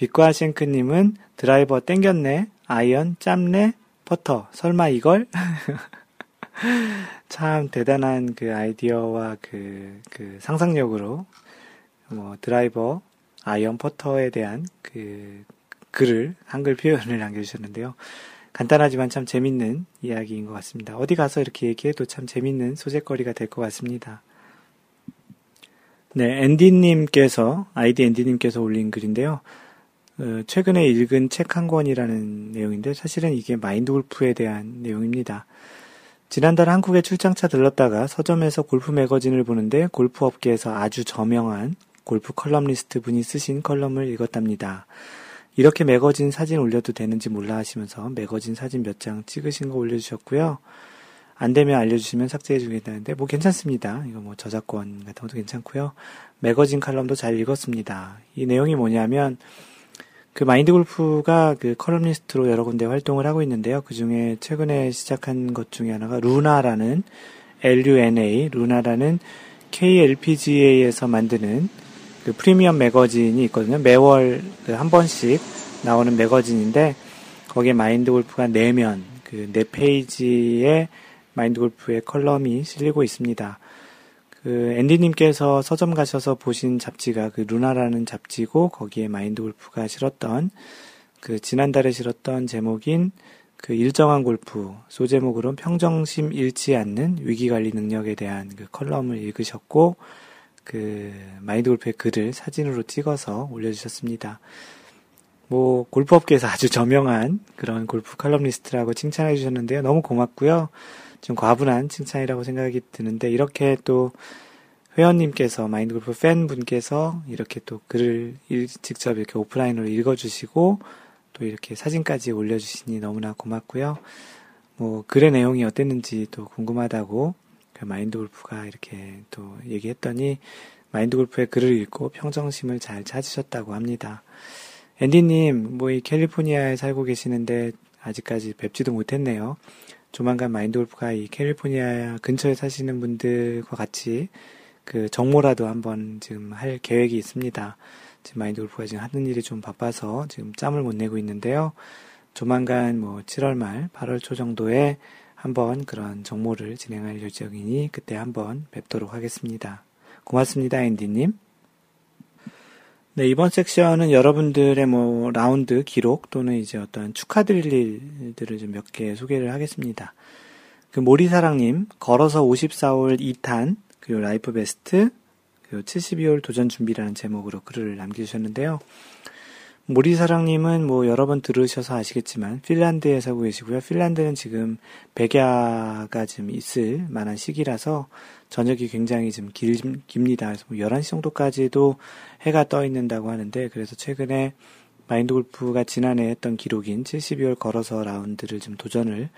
빛과 쉔크님은 드라이버 땡겼네, 아이언 짬네, 퍼터, 설마 이걸? 참 대단한 그 아이디어와 그, 그 상상력으로 뭐 드라이버, 아이언 퍼터에 대한 그 글을, 한글 표현을 남겨주셨는데요. 간단하지만 참 재밌는 이야기인 것 같습니다. 어디 가서 이렇게 얘기해도 참 재밌는 소재거리가 될 것 같습니다. 네, 앤디님께서, 아이디 앤디님께서 올린 글인데요. 어, 최근에 읽은 책 한 권이라는 내용인데 사실은 이게 마인드 골프에 대한 내용입니다. 지난달 한국에 출장차 들렀다가 서점에서 골프 매거진을 보는데 골프 업계에서 아주 저명한 골프 컬럼리스트 분이 쓰신 컬럼을 읽었답니다. 이렇게 매거진 사진 올려도 되는지 몰라 하시면서 매거진 사진 몇 장 찍으신 거 올려주셨고요. 안 되면 알려주시면 삭제해 주겠다는데 뭐 괜찮습니다. 이거 뭐 저작권 같은 것도 괜찮고요. 매거진 칼럼도 잘 읽었습니다. 이 내용이 뭐냐면 그 마인드 골프가 그 컬럼리스트로 여러 군데 활동을 하고 있는데요. 그 중에 최근에 시작한 것 중에 하나가 루나라는 LUNA 루나라는 KLPGA에서 만드는 그 프리미엄 매거진이 있거든요. 매월 그 한 번씩 나오는 매거진인데 거기에 마인드 골프가 네 면 그 네 페이지에 마인드 골프의 컬럼이 실리고 있습니다. 그 앤디님께서 서점 가셔서 보신 잡지가 그 루나라는 잡지고 거기에 마인드 골프가 실었던 그 지난달에 실었던 제목인 그 일정한 골프 소제목으로는 평정심 잃지 않는 위기관리 능력에 대한 그 컬럼을 읽으셨고 그 마인드 골프의 글을 사진으로 찍어서 올려주셨습니다. 뭐 골프 업계에서 아주 저명한 그런 골프 칼럼니스트라고 칭찬해 주셨는데요. 너무 고맙고요. 좀 과분한 칭찬이라고 생각이 드는데 이렇게 또 회원님께서 마인드 골프 팬분께서 이렇게 또 글을 직접 이렇게 오프라인으로 읽어주시고 또 이렇게 사진까지 올려주시니 너무나 고맙고요. 뭐 글의 내용이 어땠는지 또 궁금하다고 그 마인드 골프가 이렇게 또 얘기했더니 마인드 골프의 글을 읽고 평정심을 잘 찾으셨다고 합니다. 앤디님, 뭐 이 캘리포니아에 살고 계시는데 아직까지 뵙지도 못했네요. 조만간 마인드 골프가 이 캘리포니아 근처에 사시는 분들과 같이 그 정모라도 한번 지금 할 계획이 있습니다. 지금 마인드 골프가 지금 하는 일이 좀 바빠서 지금 짬을 못 내고 있는데요. 조만간 뭐 7월 말, 8월 초 정도에 한번 그런 정모를 진행할 예정이니 그때 한번 뵙도록 하겠습니다. 고맙습니다, 앤디님. 네, 이번 섹션은 여러분들의 뭐 라운드 기록 또는 이제 어떤 축하드릴 일들을 좀 몇 개 소개를 하겠습니다. 그 모리사랑님, 걸어서 54홀 2탄, 그리고 life best, 그리고 72홀 도전 준비라는 제목으로 글을 남겨주셨는데요. 모리사랑님은 뭐 여러 번 들으셔서 아시겠지만 핀란드에 살고 계시고요. 핀란드는 지금 백야가 좀 있을 만한 시기라서 저녁이 굉장히 좀 길, 깁니다. 그래서 뭐 11시 정도까지도 해가 떠 있는다고 하는데 그래서 최근에 마인드 골프가 지난해 했던 기록인 72홀 걸어서 라운드를 좀 도전을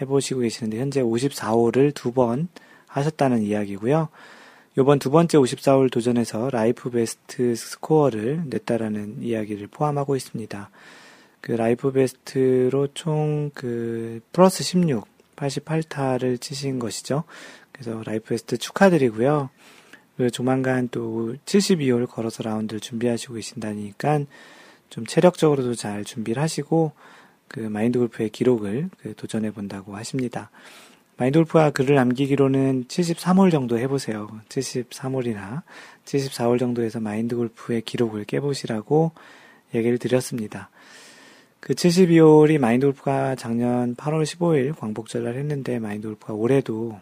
해보시고 계시는데 현재 54홀을 두번 하셨다는 이야기고요. 이번 두 번째 54홀 도전에서 life best 스코어를 냈다라는 이야기를 포함하고 있습니다. 그 life best로 총 그 플러스 16, 88타를 치신 것이죠. 그래서 life best 축하드리고요. 그 조만간 또 72홀 걸어서 라운드를 준비하시고 계신다니까 좀 체력적으로도 잘 준비를 하시고 그 마인드 골프의 기록을 그 도전해 본다고 하십니다. 마인드 골프가 글을 남기기로는 73홀 정도 해보세요. 73홀이나 74홀 정도에서 마인드 골프의 기록을 깨보시라고 얘기를 드렸습니다. 그 72홀이 마인드 골프가 작년 8월 15일 광복절날 했는데 마인드 골프가 올해도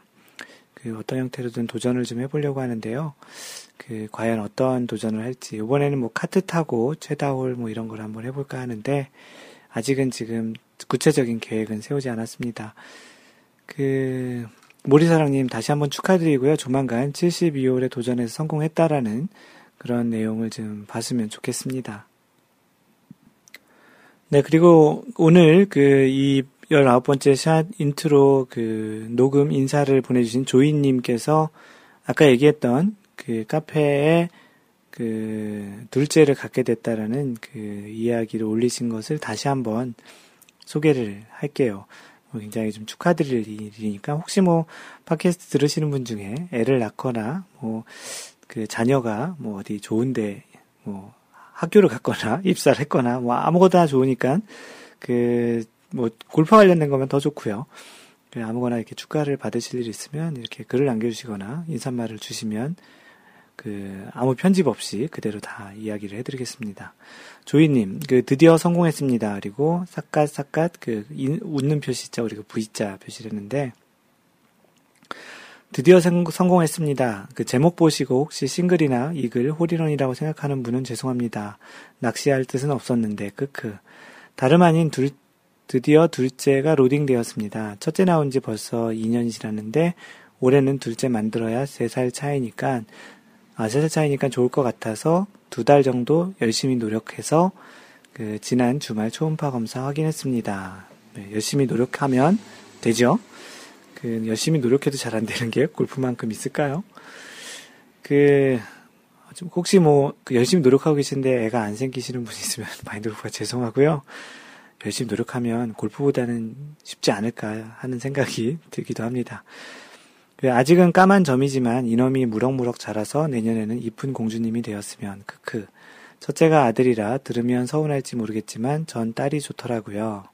그 어떤 형태로든 도전을 좀 해보려고 하는데요. 그 과연 어떤 도전을 할지 이번에는 뭐 카트 타고 최다홀 뭐 이런 걸 한번 해볼까 하는데 아직은 지금 구체적인 계획은 세우지 않았습니다. 그 모리사랑님 다시 한번 축하드리고요. 조만간 72홀에 도전해서 성공했다라는 그런 내용을 좀 봤으면 좋겠습니다. 네, 그리고 오늘 그 이 19번째 샷 인트로 그 녹음 인사를 보내주신 조이님께서 아까 얘기했던 그 카페에 그 둘째를 갖게 됐다라는 그 이야기를 올리신 것을 다시 한번 소개를 할게요. 뭐 굉장히 좀 축하드릴 일이니까 혹시 뭐 팟캐스트 들으시는 분 중에 애를 낳거나 뭐 그 자녀가 뭐 어디 좋은데 뭐 학교를 갔거나 입사를 했거나 뭐 아무거나 좋으니까 그 뭐 골프 관련된 거면 더 좋고요. 그 아무거나 이렇게 축가를 받으실 일 있으면 이렇게 글을 남겨주시거나 인사말을 주시면 그 아무 편집 없이 그대로 다 이야기를 해드리겠습니다. 조이님, 그 드디어 성공했습니다. 그리고 삿갓삿갓 그 웃는 표시자 우리가 V자 표시를 했는데 드디어 성공했습니다. 그 제목 보시고 혹시 싱글이나 이글, 홀인원이라고 생각하는 분은 죄송합니다. 낚시할 뜻은 없었는데, 크크. 다름 아닌 둘, 드디어 둘째가 로딩되었습니다. 첫째 나온 지 벌써 2년이 지났는데, 올해는 둘째 만들어야 3살 차이니까, 아, 3살 차이니까 좋을 것 같아서 두 달 정도 열심히 노력해서 그 지난 주말 초음파 검사 확인했습니다. 네, 열심히 노력하면 되죠? 그 열심히 노력해도 잘 안 되는 게 골프만큼 있을까요? 그 혹시 뭐그 열심히 노력하고 계신데 애가 안 생기시는 분이 있으면 마인드 골프가 죄송하고요. 열심히 노력하면 골프보다는 쉽지 않을까 하는 생각이 들기도 합니다. 그 아직은 까만 점이지만 이놈이 무럭무럭 자라서 내년에는 이쁜 공주님이 되었으면 크크. 첫째가 아들이라 들으면 서운할지 모르겠지만 전 딸이 좋더라고요.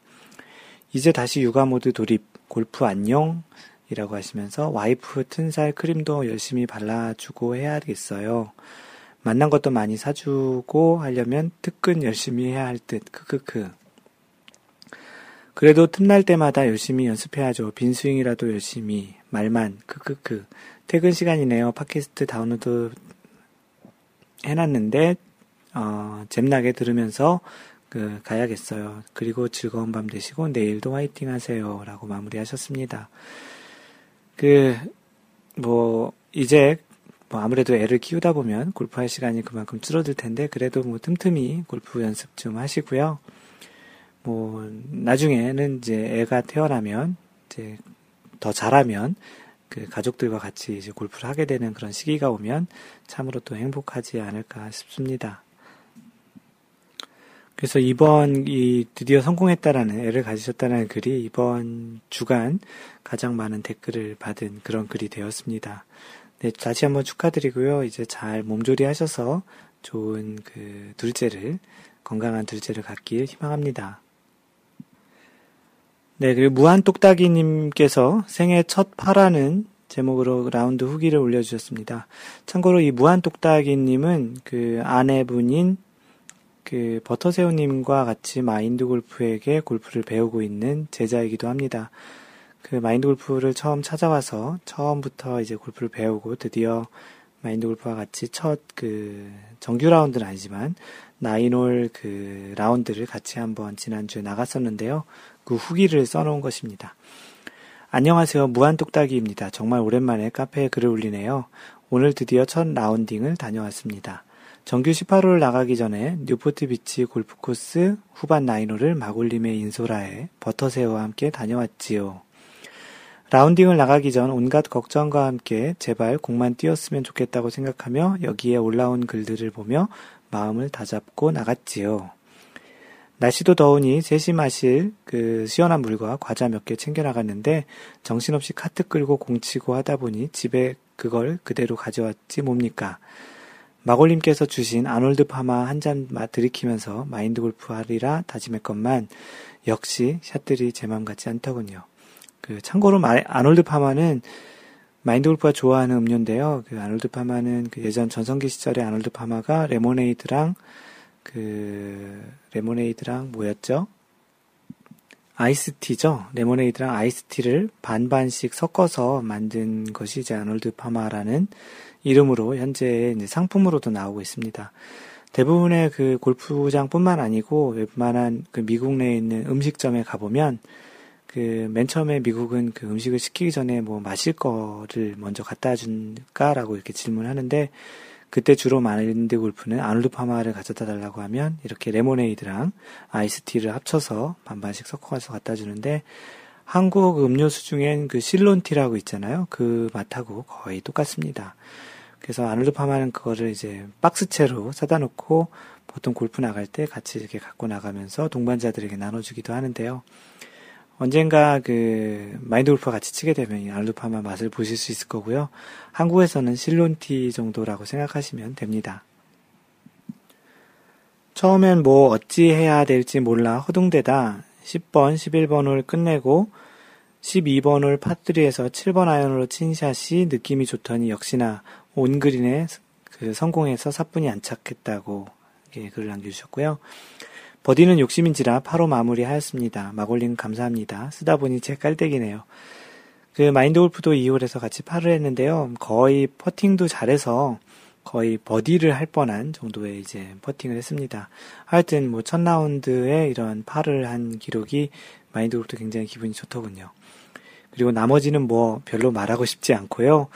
이제 다시 육아 모드 돌입. 골프 안녕 이라고 하시면서 와이프 튼살 크림도 열심히 발라주고 해야겠어요. 만난 것도 많이 사주고 하려면 특근 열심히 해야 할 듯. 크크크. 그래도 틈날 때마다 열심히 연습해야죠. 빈스윙이라도 열심히. 말만. 크크크. 퇴근 시간이네요. 팟캐스트 다운로드 해놨는데, 어, 잼나게 들으면서 그 가야겠어요. 그리고 즐거운 밤 되시고 내일도 화이팅 하세요. 라고 마무리하셨습니다. 그, 뭐, 이제 뭐 아무래도 애를 키우다 보면 골프할 시간이 그만큼 줄어들 텐데 그래도 뭐 틈틈이 골프 연습 좀 하시고요. 뭐 나중에는 이제 애가 태어나면 이제 더 잘하면 그 가족들과 같이 이제 골프를 하게 되는 그런 시기가 오면 참으로 또 행복하지 않을까 싶습니다. 그래서 이번 이 드디어 성공했다라는 애를 가지셨다는 글이 이번 주간 가장 많은 댓글을 받은 그런 글이 되었습니다. 네, 다시 한번 축하드리고요. 이제 잘 몸조리 하셔서 좋은 그 둘째를 건강한 둘째를 갖길 희망합니다. 네, 그리고 무한 똑딱이님께서 생애 첫 파라는 제목으로 라운드 후기를 올려주셨습니다. 참고로 이 무한 똑딱이님은 그 아내분인 그 버터새우님과 같이 마인드 골프에게 골프를 배우고 있는 제자이기도 합니다. 그 마인드 골프를 처음 찾아와서 처음부터 이제 골프를 배우고 드디어 마인드 골프와 같이 첫 그 정규 라운드는 아니지만 나인홀 그 라운드를 같이 한번 지난주에 나갔었는데요. 그 후기를 써놓은 것입니다. 안녕하세요. 무한똑딱이입니다. 정말 오랜만에 카페에 글을 올리네요. 오늘 드디어 첫 라운딩을 다녀왔습니다. 정규 18홀 나가기 전에 뉴포트 비치 골프 코스 후반 나인홀을 마골님의 인솔하에 버터새우와 함께 다녀왔지요. 라운딩을 나가기 전 온갖 걱정과 함께 제발 공만 띄웠으면 좋겠다고 생각하며 여기에 올라온 글들을 보며 마음을 다잡고 나갔지요. 날씨도 더우니 마실 그 시원한 물과 과자 몇 개 챙겨 나갔는데 정신없이 카트 끌고 공치고 하다 보니 집에 그걸 그대로 가져왔지 뭡니까. 마골님께서 주신 아놀드 파마 한 잔 들이키면서 마인드 골프 하리라 다짐했건만 역시 샷들이 제 맘 같지 않더군요. 그 참고로 마, 아놀드 파마는 마인드 골프가 좋아하는 음료인데요. 그 아놀드 파마는 그 예전 전성기 시절에 아놀드 파마가 레모네이드랑 그 레모네이드랑 뭐였죠? 아이스티죠. 레모네이드랑 아이스티를 반반씩 섞어서 만든 것이 이제 아놀드 파마라는 이름으로 현재 상품으로도 나오고 있습니다. 대부분의 그 골프장뿐만 아니고 웬만한 그 미국 내에 있는 음식점에 가보면 그 맨 처음에 미국은 그 음식을 시키기 전에 뭐 마실 거를 먼저 갖다 준까라고 이렇게 질문하는데 그때 주로 마인드 골프는 아놀드 파마를 가져다 달라고 하면 이렇게 레모네이드랑 아이스티를 합쳐서 반반씩 섞어서 갖다 주는데 한국 음료수 중엔 그 실론티라고 있잖아요. 그 맛하고 거의 똑같습니다. 그래서 아놀드 파마는 그거를 이제 박스채로 사다 놓고 보통 골프 나갈 때 같이 이렇게 갖고 나가면서 동반자들에게 나눠주기도 하는데요. 언젠가 그 마인드 골프와 같이 치게 되면 이 아놀드 파마 맛을 보실 수 있을 거고요. 한국에서는 실론티 정도라고 생각하시면 됩니다. 처음엔 뭐 어찌 해야 될지 몰라 허둥대다 10번, 11번 홀 끝내고 12번 홀 파3에서 7번 아이언으로 친 샷이 느낌이 좋더니 역시나 on green에 그 성공해서 사뿐히 안착했다고 예, 글을 남겨주셨고요. 버디는 욕심인지라 8호 마무리하였습니다. 마골님 감사합니다. 쓰다 보니 제 깔때기네요. 그 마인드 골프도 2홀에서 같이 파를 했는데요. 거의 퍼팅도 잘해서 거의 버디를 할 뻔한 정도의 이제 퍼팅을 했습니다. 하여튼 뭐 첫 라운드에 이런 파를 한 기록이 마인드 골프도 굉장히 기분이 좋더군요. 그리고 나머지는 뭐 별로 말하고 싶지 않고요.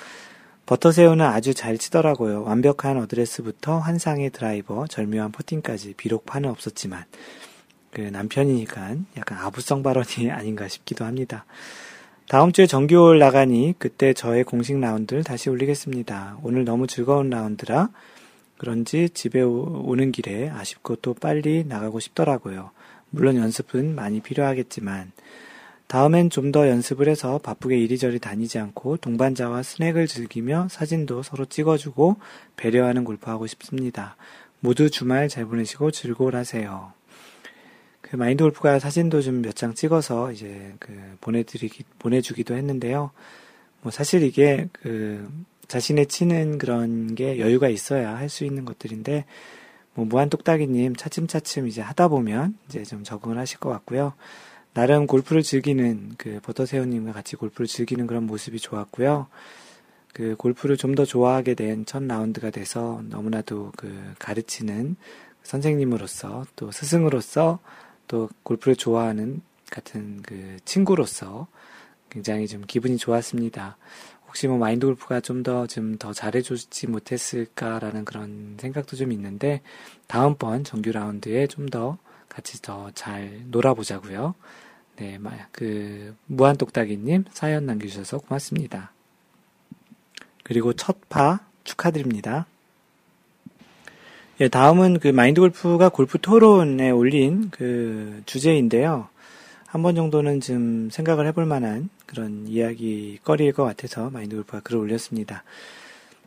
버터새우는 아주 잘 치더라고요. 완벽한 어드레스부터 환상의 드라이버, 절묘한 퍼팅까지 비록 파는 없었지만 그 남편이니까 약간 아부성 발언이 아닌가 싶기도 합니다. 다음 주에 정규홀 나가니 그때 저의 공식 라운드를 다시 올리겠습니다. 오늘 너무 즐거운 라운드라 그런지 집에 오는 길에 아쉽고 또 빨리 나가고 싶더라고요. 물론 연습은 많이 필요하겠지만 다음엔 좀 더 연습을 해서 바쁘게 이리저리 다니지 않고 동반자와 스낵을 즐기며 사진도 서로 찍어주고 배려하는 골프하고 싶습니다. 모두 주말 잘 보내시고 즐거울하세요. 그 마인드 골프가 사진도 좀 몇 장 찍어서 이제 그 보내드리기 보내주기도 했는데요. 뭐 사실 이게 그 자신의 치는 그런 게 여유가 있어야 할 수 있는 것들인데 뭐 무한 똑딱이님 차츰차츰 이제 하다 보면 이제 좀 적응을 하실 것 같고요. 나름 골프를 즐기는 그 버터새우님과 같이 골프를 즐기는 그런 모습이 좋았고요. 그 골프를 좀 더 좋아하게 된 첫 라운드가 돼서 너무나도 그 가르치는 선생님으로서 또 스승으로서 또 골프를 좋아하는 같은 그 친구로서 굉장히 좀 기분이 좋았습니다. 혹시 뭐 마인드 골프가 좀 더 좀 더 잘해주지 못했을까라는 그런 생각도 좀 있는데 다음번 정규 라운드에 좀 더 같이 더 잘 놀아보자고요. 네, 그 무한 똑딱이님 사연 남겨주셔서 고맙습니다. 그리고 첫파 축하드립니다. 예, 다음은 그 마인드 골프가 골프 토론에 올린 그 주제인데요. 한 번 정도는 좀 생각을 해볼 만한 그런 이야기 거리일 것 같아서 마인드 골프가 글을 올렸습니다.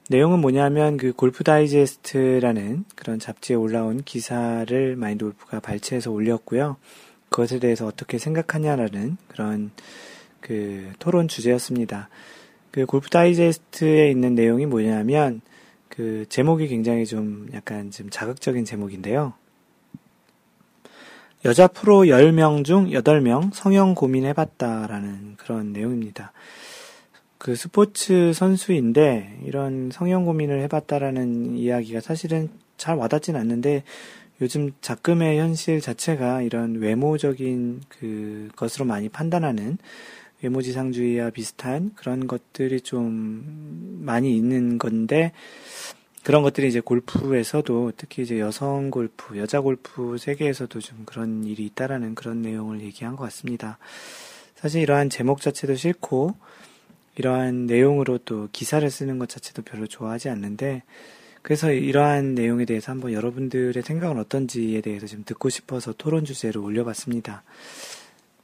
내용은 뭐냐면 그 골프 다이제스트라는 그런 잡지에 올라온 기사를 마인드 골프가 발췌해서 올렸고요. 그것에 대해서 어떻게 생각하냐라는 그런 그 토론 주제였습니다. 그 골프 다이제스트에 있는 내용이 뭐냐면 그 제목이 굉장히 좀 약간 좀 자극적인 제목인데요. 여자 프로 10명 중 8명 성형 고민해봤다라는 그런 내용입니다. 그 스포츠 선수인데 이런 성형 고민을 해봤다라는 이야기가 사실은 잘 와닿진 않는데 요즘 작금의 현실 자체가 이런 외모적인 그 것으로 많이 판단하는 외모지상주의와 비슷한 그런 것들이 좀 많이 있는 건데 그런 것들이 이제 골프에서도 특히 이제 여성 골프, 여자 골프 세계에서도 좀 그런 일이 있다라는 그런 내용을 얘기한 것 같습니다. 사실 이러한 제목 자체도 싫고 이러한 내용으로 또 기사를 쓰는 것 자체도 별로 좋아하지 않는데 그래서 이러한 내용에 대해서 한번 여러분들의 생각은 어떤지에 대해서 좀 듣고 싶어서 토론 주제로 올려봤습니다.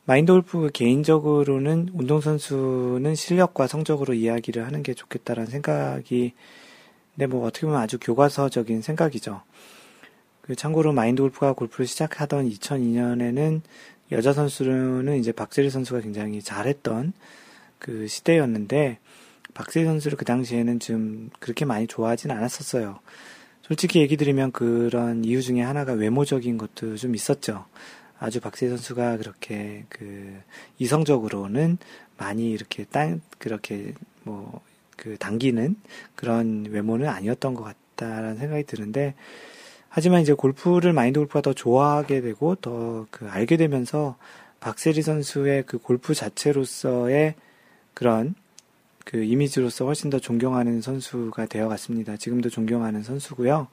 마인드 골프 개인적으로는 운동선수는 실력과 성적으로 이야기를 하는 게 좋겠다라는 생각이 근데 뭐 어떻게 보면 아주 교과서적인 생각이죠. 그 참고로 마인드 골프가 골프를 시작하던 2002년에는 여자 선수는 이제 박재리 선수가 굉장히 잘했던 그 시대였는데 박재리 선수를 그 당시에는 좀 그렇게 많이 좋아하진 않았었어요. 솔직히 얘기 드리면 그런 이유 중에 하나가 외모적인 것도 좀 있었죠. 아주 박세 선수가 그렇게 그 이성적으로는 많이 이렇게 땅 그렇게 뭐 그 당기는 그런 외모는 아니었던 것 같다라는 생각이 드는데 하지만 이제 골프를 마인드 골프가 더 좋아하게 되고 더 그 알게 되면서 박세리 선수의 그 골프 자체로서의 그런 그 이미지로서 훨씬 더 존경하는 선수가 되어 갔습니다. 지금도 존경하는 선수고요.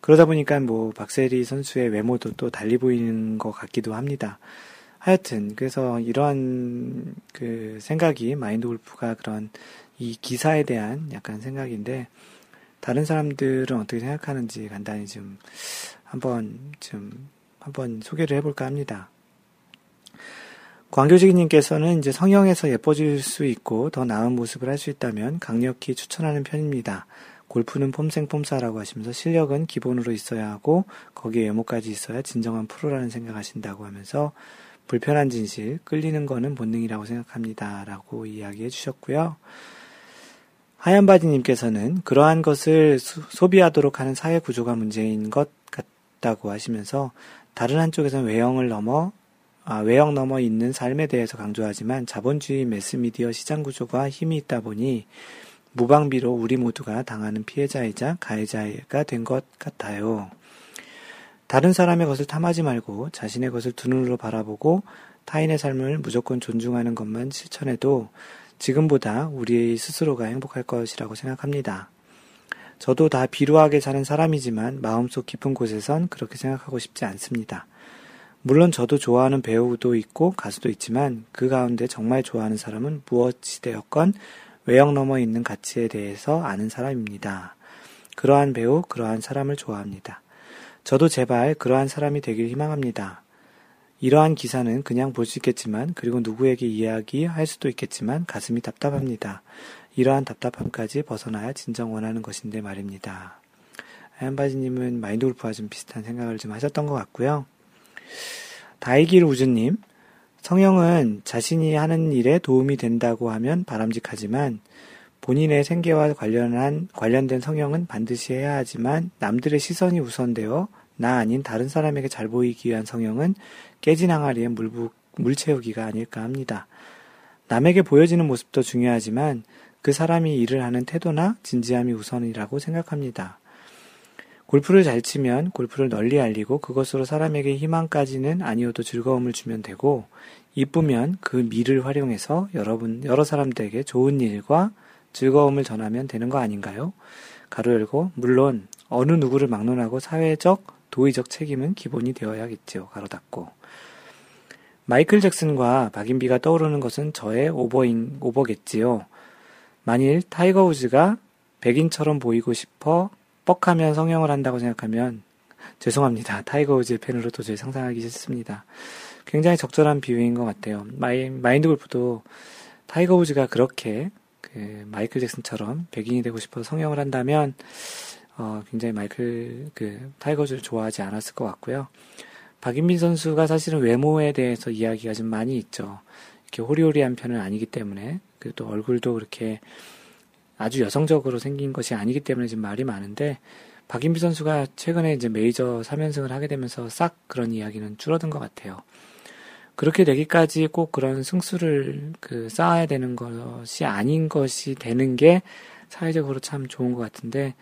그러다 보니까 뭐 박세리 선수의 외모도 또 달리 보이는 것 같기도 합니다. 하여튼 그래서 이러한 그 생각이 마인드 골프가 그런 이 기사에 대한 약간 생각인데 다른 사람들은 어떻게 생각하는지 간단히 좀 한번 좀 한번 소개를 해볼까 합니다. 광교지기님께서는 이제 성형에서 예뻐질 수 있고 더 나은 모습을 할 수 있다면 강력히 추천하는 편입니다. 골프는 폼생폼사라고 하시면서 실력은 기본으로 있어야 하고 거기에 외모까지 있어야 진정한 프로라는 생각하신다고 하면서 불편한 진실, 끌리는 거는 본능이라고 생각합니다. 라고 이야기해 주셨고요. 하얀바지님께서는 그러한 것을 소비하도록 하는 사회 구조가 문제인 것 같다고 하시면서 다른 한쪽에서는 외형을 넘어 아, 외형 넘어 있는 삶에 대해서 강조하지만 자본주의 매스미디어 시장 구조가 힘이 있다 보니 무방비로 우리 모두가 당하는 피해자이자 가해자가 된 것 같아요. 다른 사람의 것을 탐하지 말고 자신의 것을 두 눈으로 바라보고 타인의 삶을 무조건 존중하는 것만 실천해도 지금보다 우리 스스로가 행복할 것이라고 생각합니다. 저도 다 비루하게 사는 사람이지만 마음속 깊은 곳에선 그렇게 생각하고 싶지 않습니다. 물론 저도 좋아하는 배우도 있고 가수도 있지만 그 가운데 정말 좋아하는 사람은 무엇이 되었건 외형 넘어 있는 가치에 대해서 아는 사람입니다. 그러한 배우, 그러한 사람을 좋아합니다. 저도 제발 그러한 사람이 되길 희망합니다. 이러한 기사는 그냥 볼 수 있겠지만, 그리고 누구에게 이야기할 수도 있겠지만, 가슴이 답답합니다. 이러한 답답함까지 벗어나야 진정 원하는 것인데 말입니다. 하얀바지님은 마인드 골프와 좀 비슷한 생각을 좀 하셨던 것 같고요. 다이길 우주님, 성형은 자신이 하는 일에 도움이 된다고 하면 바람직하지만 본인의 생계와 관련한, 관련된 성형은 반드시 해야 하지만 남들의 시선이 우선되어 나 아닌 다른 사람에게 잘 보이기 위한 성형은 깨진 항아리에 물, 물 채우기가 아닐까 합니다. 남에게 보여지는 모습도 중요하지만 그 사람이 일을 하는 태도나 진지함이 우선이라고 생각합니다. 골프를 잘 치면 골프를 널리 알리고 그것으로 사람에게 희망까지는 아니어도 즐거움을 주면 되고 이쁘면 그 미를 활용해서 여러분 여러 사람들에게 좋은 일과 즐거움을 전하면 되는 거 아닌가요? 가로 열고 물론 어느 누구를 막론하고 사회적 도의적 책임은 기본이 되어야겠지요. 가로 닫고 마이클 잭슨과 박인비가 떠오르는 것은 저의 오버인 오버겠지요. 만일 타이거 우즈가 백인처럼 보이고 싶어 뻑하면 성형을 한다고 생각하면 죄송합니다. 타이거 우즈의 팬으로 도저히 상상하기 싫습니다. 굉장히 적절한 비유인 것 같아요. 마이, 마인드 골프도 타이거 우즈가 그렇게 그 마이클 잭슨처럼 백인이 되고 싶어 성형을 한다면 어, 굉장히 마이클 그 타이거 우즈를 좋아하지 않았을 것 같고요. 박인비 선수가 사실은 외모에 대해서 이야기가 좀 많이 있죠. 이렇게 호리호리한 편은 아니기 때문에 그 또 얼굴도 그렇게 아주 여성적으로 생긴 것이 아니기 때문에 지금 말이 많은데 박인비 선수가 최근에 이제 메이저 3연승을 하게 되면서 싹 그런 이야기는 줄어든 것 같아요. 그렇게 되기까지 꼭 그런 승수를 그 쌓아야 되는 것이 아닌 것이 되는 게 사회적으로 참 좋은 것 같은데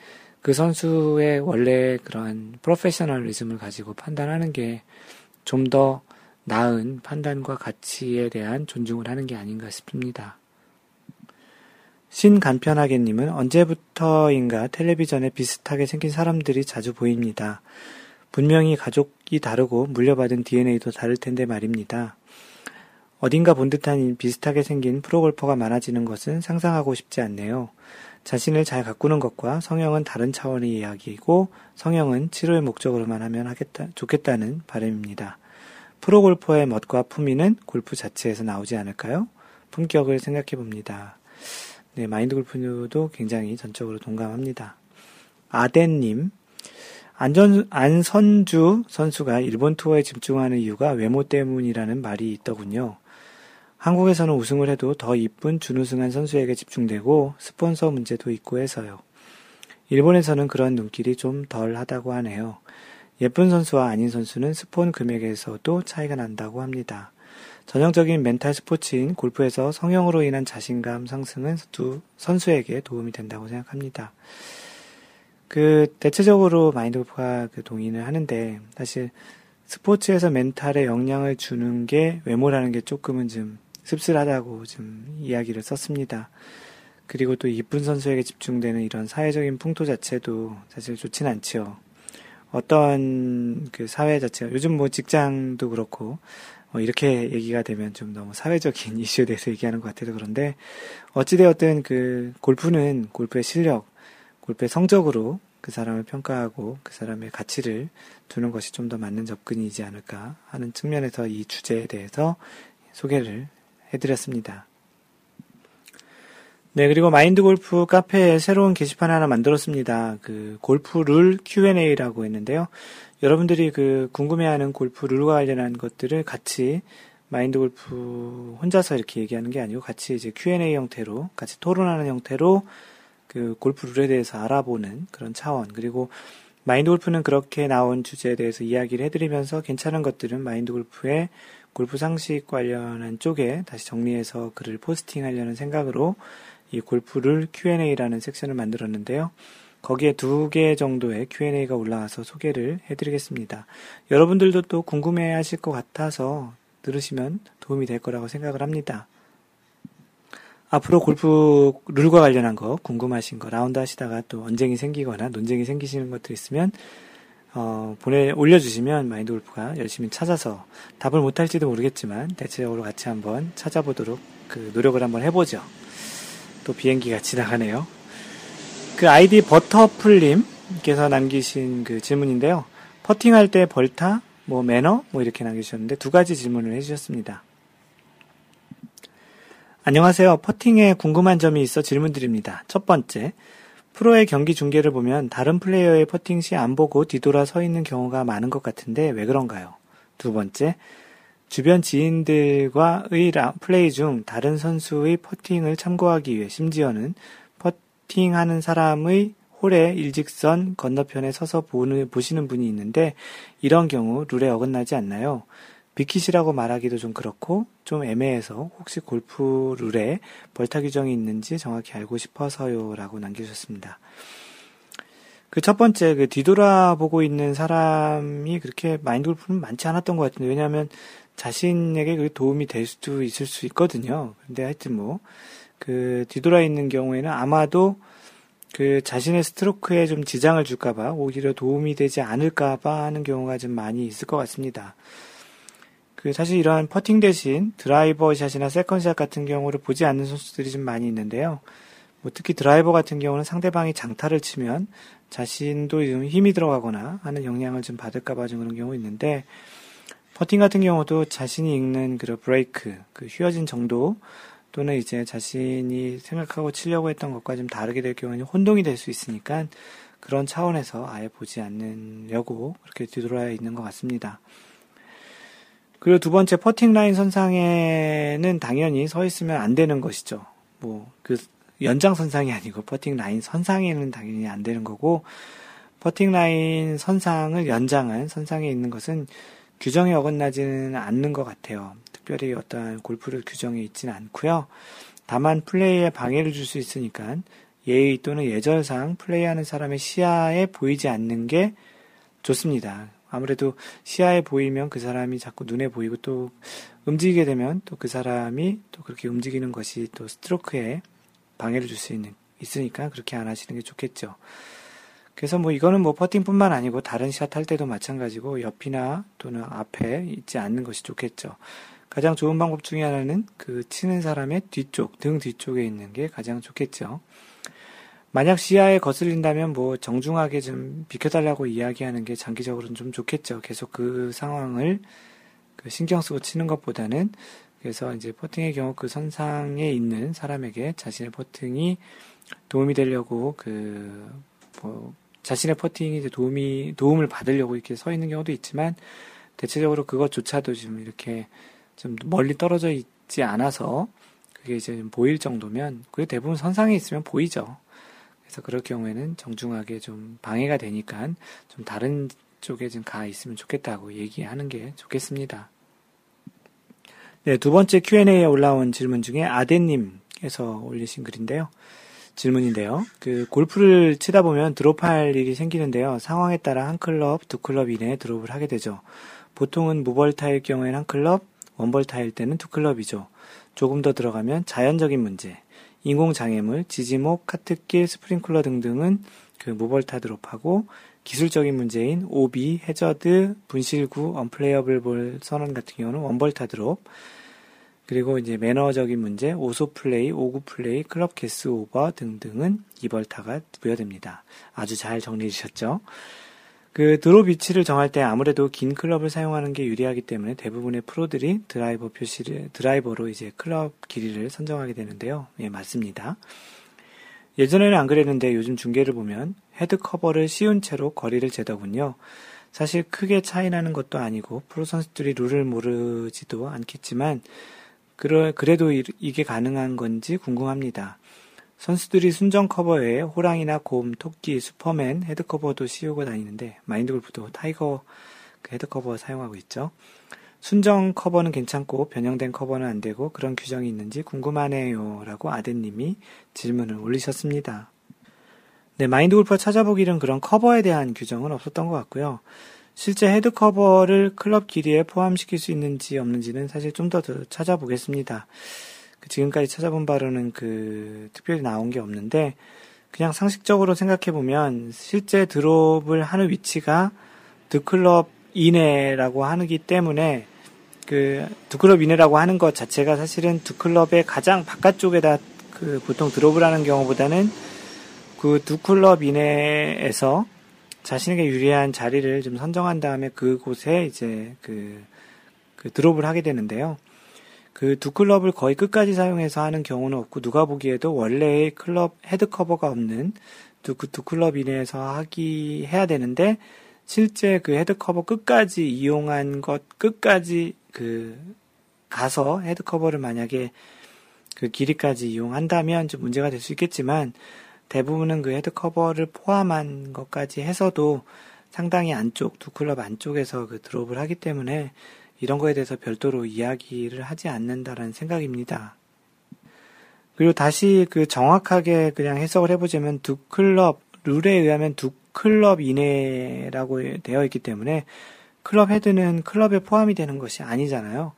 그 선수의 원래 그런 프로페셔널리즘을 가지고 판단하는 게 좀 더 나은 판단과 가치에 대한 존중을 하는 게 아닌가 싶습니다. 신간편하게님은 언제부터인가 텔레비전에 비슷하게 생긴 사람들이 자주 보입니다. 분명히 가족이 다르고 물려받은 DNA도 다를 텐데 말입니다. 어딘가 본 듯한 비슷하게 생긴 프로골퍼가 많아지는 것은 상상하고 싶지 않네요. 자신을 잘 가꾸는 것과 성형은 다른 차원의 이야기이고 성형은 치료의 목적으로만 하면 하겠다, 좋겠다는 바람입니다. 프로골퍼의 멋과 품위는 골프 자체에서 나오지 않을까요? 품격을 생각해 봅니다. 네, 마인드 골프도 굉장히 전적으로 동감합니다. 아덴님, 안전, 안선주 선수가 일본 투어에 집중하는 이유가 외모 때문이라는 말이 있더군요. 한국에서는 우승을 해도 더 이쁜 준우승한 선수에게 집중되고 스폰서 문제도 있고 해서요. 일본에서는 그런 눈길이 좀 덜 하다고 하네요. 예쁜 선수와 아닌 선수는 스폰 금액에서도 차이가 난다고 합니다. 전형적인 멘탈 스포츠인 골프에서 성형으로 인한 자신감 상승은 두 선수에게 도움이 된다고 생각합니다. 그 대체적으로 마인드 골프가 그 동의를 하는데 사실 스포츠에서 멘탈에 영향을 주는 게 외모라는 게 조금은 좀 씁쓸하다고 좀 이야기를 썼습니다. 그리고 또 이쁜 선수에게 집중되는 이런 사회적인 풍토 자체도 사실 좋진 않죠. 어떤 그 사회 자체가 요즘 뭐 직장도 그렇고 어, 이렇게 얘기가 되면 좀 너무 사회적인 이슈에 대해서 얘기하는 것 같아서 그런데 어찌되었든 그 골프는 골프의 실력, 골프의 성적으로 그 사람을 평가하고 그 사람의 가치를 두는 것이 좀 더 맞는 접근이지 않을까 하는 측면에서 이 주제에 대해서 소개를 해드렸습니다. 네, 그리고 마인드 골프 카페에 새로운 게시판 하나 만들었습니다. 그 골프 룰 Q&A라고 했는데요. 여러분들이 그 궁금해하는 골프 룰과 관련한 것들을 같이 마인드 골프 혼자서 이렇게 얘기하는 게 아니고 같이 이제 Q&A 형태로 같이 토론하는 형태로 그 골프 룰에 대해서 알아보는 그런 차원 그리고 마인드 골프는 그렇게 나온 주제에 대해서 이야기를 해드리면서 괜찮은 것들은 마인드 골프의 골프 상식 관련한 쪽에 다시 정리해서 글을 포스팅하려는 생각으로 이 골프를 Q&A라는 섹션을 만들었는데요. 거기에 두 개 정도의 Q&A가 올라와서 소개를 해드리겠습니다. 여러분들도 또 궁금해 하실 것 같아서 들으시면 도움이 될 거라고 생각을 합니다. 앞으로 골프 룰과 관련한 거 궁금하신 거 라운드 하시다가 또 언쟁이 생기거나 논쟁이 생기시는 것들 있으면 어, 보내 올려주시면 마인드 골프가 열심히 찾아서 답을 못할지도 모르겠지만 대체적으로 같이 한번 찾아보도록 그 노력을 한번 해보죠. 또 비행기가 지나가네요. 그 아이디 버터풀님께서 남기신 그 질문인데요. 퍼팅할 때 벌타, 뭐 매너, 뭐 이렇게 남기셨는데 두 가지 질문을 해주셨습니다. 안녕하세요. 퍼팅에 궁금한 점이 있어 질문드립니다. 첫 번째, 프로의 경기 중계를 보면 다른 플레이어의 퍼팅 시 안 보고 뒤돌아 서 있는 경우가 많은 것 같은데 왜 그런가요? 두 번째, 주변 지인들과의 플레이 중 다른 선수의 퍼팅을 참고하기 위해 심지어는 퍼팅하는 사람의 홀의 일직선 건너편에 서서 보는, 보시는 분이 있는데 이런 경우 룰에 어긋나지 않나요? 비키시라고 말하기도 좀 그렇고 좀 애매해서 혹시 골프 룰에 벌타 규정이 있는지 정확히 알고 싶어서요라고 남기셨습니다. 그 첫 번째 그 뒤돌아보고 있는 사람이 그렇게 마인드 골프는 많지 않았던 것 같은데 왜냐하면 자신에게 그 도움이 될 수도 있을 수 있거든요. 근데 하여튼 뭐, 그 뒤돌아 있는 경우에는 아마도 그 자신의 스트로크에 좀 지장을 줄까봐 오히려 도움이 되지 않을까봐 하는 경우가 좀 많이 있을 것 같습니다. 그 사실 이러한 퍼팅 대신 드라이버 샷이나 세컨샷 같은 경우를 보지 않는 선수들이 좀 많이 있는데요. 뭐 특히 드라이버 같은 경우는 상대방이 장타를 치면 자신도 좀 힘이 들어가거나 하는 영향을 좀 받을까봐 좀 그런 경우 있는데 퍼팅 같은 경우도 자신이 읽는 그 브레이크, 그 휘어진 정도 또는 이제 자신이 생각하고 치려고 했던 것과 좀 다르게 될 경우에는 혼동이 될 수 있으니까 그런 차원에서 아예 보지 않으려고 그렇게 뒤돌아 있는 것 같습니다. 그리고 두 번째 퍼팅 라인 선상에는 당연히 서 있으면 안 되는 것이죠. 뭐 그 연장 선상이 아니고 퍼팅 라인 선상에는 당연히 안 되는 거고 퍼팅 라인 선상을 연장한 선상에 있는 것은 규정에 어긋나지는 않는 것 같아요. 특별히 어떠한 골프를 규정에 있지는 않고요. 다만 플레이에 방해를 줄 수 있으니까 예의 또는 예절상 플레이하는 사람의 시야에 보이지 않는 게 좋습니다. 아무래도 시야에 보이면 그 사람이 자꾸 눈에 보이고 또 움직이게 되면 또 그 사람이 또 그렇게 움직이는 것이 또 스트로크에 방해를 줄 수 있는 있으니까 그렇게 안 하시는 게 좋겠죠. 그래서 뭐 이거는 뭐 퍼팅뿐만 아니고 다른 샷 할 때도 마찬가지고 옆이나 또는 앞에 있지 않는 것이 좋겠죠. 가장 좋은 방법 중에 하나는 그 치는 사람의 뒤쪽, 등 뒤쪽에 있는 게 가장 좋겠죠. 만약 시야에 거슬린다면 뭐 정중하게 좀 비켜달라고 이야기하는 게 장기적으로는 좀 좋겠죠. 계속 그 상황을 그 신경 쓰고 치는 것보다는 그래서 이제 퍼팅의 경우 그 선상에 있는 사람에게 자신의 퍼팅이 도움이 되려고 그 뭐 자신의 퍼팅이 이제 도움이, 도움을 받으려고 이렇게 서 있는 경우도 있지만, 대체적으로 그것조차도 지금 이렇게 좀 멀리 떨어져 있지 않아서, 그게 이제 보일 정도면, 그게 대부분 선상에 있으면 보이죠. 그래서 그럴 경우에는 정중하게 좀 방해가 되니까, 좀 다른 쪽에 좀 가 있으면 좋겠다고 얘기하는 게 좋겠습니다. 네, 두 번째 Q&A에 올라온 질문 중에 아데님께서 올리신 글인데요. 질문인데요. 그 골프를 치다 보면 드롭할 일이 생기는데요. 상황에 따라 한 클럽, 두 클럽 이내에 드롭을 하게 되죠. 보통은 무벌타일 경우에는 한 클럽, 원벌타일 때는 두 클럽이죠. 조금 더 들어가면 자연적인 문제, 인공 장애물, 지지목, 카트길, 스프링클러 등등은 그 무벌타 드롭하고 기술적인 문제인 오비, 해저드, 분실구, unplayable 볼 선언 같은 경우는 원벌타 드롭, 그리고 이제 매너적인 문제, 오소 플레이, 오구 플레이, 클럽 개수 오버 등등은 이벌타가 부여됩니다. 아주 잘 정리해 주셨죠? 그 드롭 위치를 정할 때 아무래도 긴 클럽을 사용하는 게 유리하기 때문에 대부분의 프로들이 드라이버 표시를 드라이버로 이제 클럽 길이를 선정하게 되는데요. 예, 맞습니다. 예전에는 안 그랬는데 요즘 중계를 보면 헤드 커버를 씌운 채로 거리를 재더군요. 사실 크게 차이 나는 것도 아니고 프로 선수들이 룰을 모르지도 않겠지만 그래도 이게 가능한 건지 궁금합니다. 선수들이 순정 커버에 호랑이나 곰, 토끼, 슈퍼맨 헤드 커버도 씌우고 다니는데 마인드 골프도 Tiger 그 헤드 커버 사용하고 있죠. 순정 커버는 괜찮고 변형된 커버는 안 되고 그런 규정이 있는지 궁금하네요. 라고 아드님이 질문을 올리셨습니다. 네, 마인드 골프가 찾아보기는 그런 커버에 대한 규정은 없었던 것 같고요. 실제 헤드 커버를 클럽 길이에 포함시킬 수 있는지 없는지는 사실 좀 더 찾아보겠습니다. 그 지금까지 찾아본 바로는 그 특별히 나온 게 없는데 그냥 상식적으로 생각해 보면 실제 드롭을 하는 위치가 드 클럽 이내라고 하기 때문에 그 두 클럽 이내라고 하는 것 자체가 사실은 두 클럽의 가장 바깥쪽에다 그 보통 드롭을 하는 경우보다는 그 두 클럽 이내에서 자신에게 유리한 자리를 좀 선정한 다음에 그곳에 이제 그, 그 드롭을 하게 되는데요. 그 두 클럽을 거의 끝까지 사용해서 하는 경우는 없고 누가 보기에도 원래의 클럽 헤드 커버가 없는 두, 그 두 클럽 이내에서 하기 해야 되는데 실제 그 헤드 커버 끝까지 이용한 것 끝까지 그 가서 헤드 커버를 만약에 그 길이까지 이용한다면 좀 문제가 될 수 있겠지만 대부분은 그 헤드 커버를 포함한 것까지 해서도 상당히 안쪽 두 클럽 안쪽에서 그 드롭을 하기 때문에 이런 거에 대해서 별도로 이야기를 하지 않는다라는 생각입니다. 그리고 다시 그 정확하게 그냥 해석을 해보자면 두 클럽 룰에 의하면 두 클럽 이내라고 되어 있기 때문에 클럽 헤드는 클럽에 포함이 되는 것이 아니잖아요.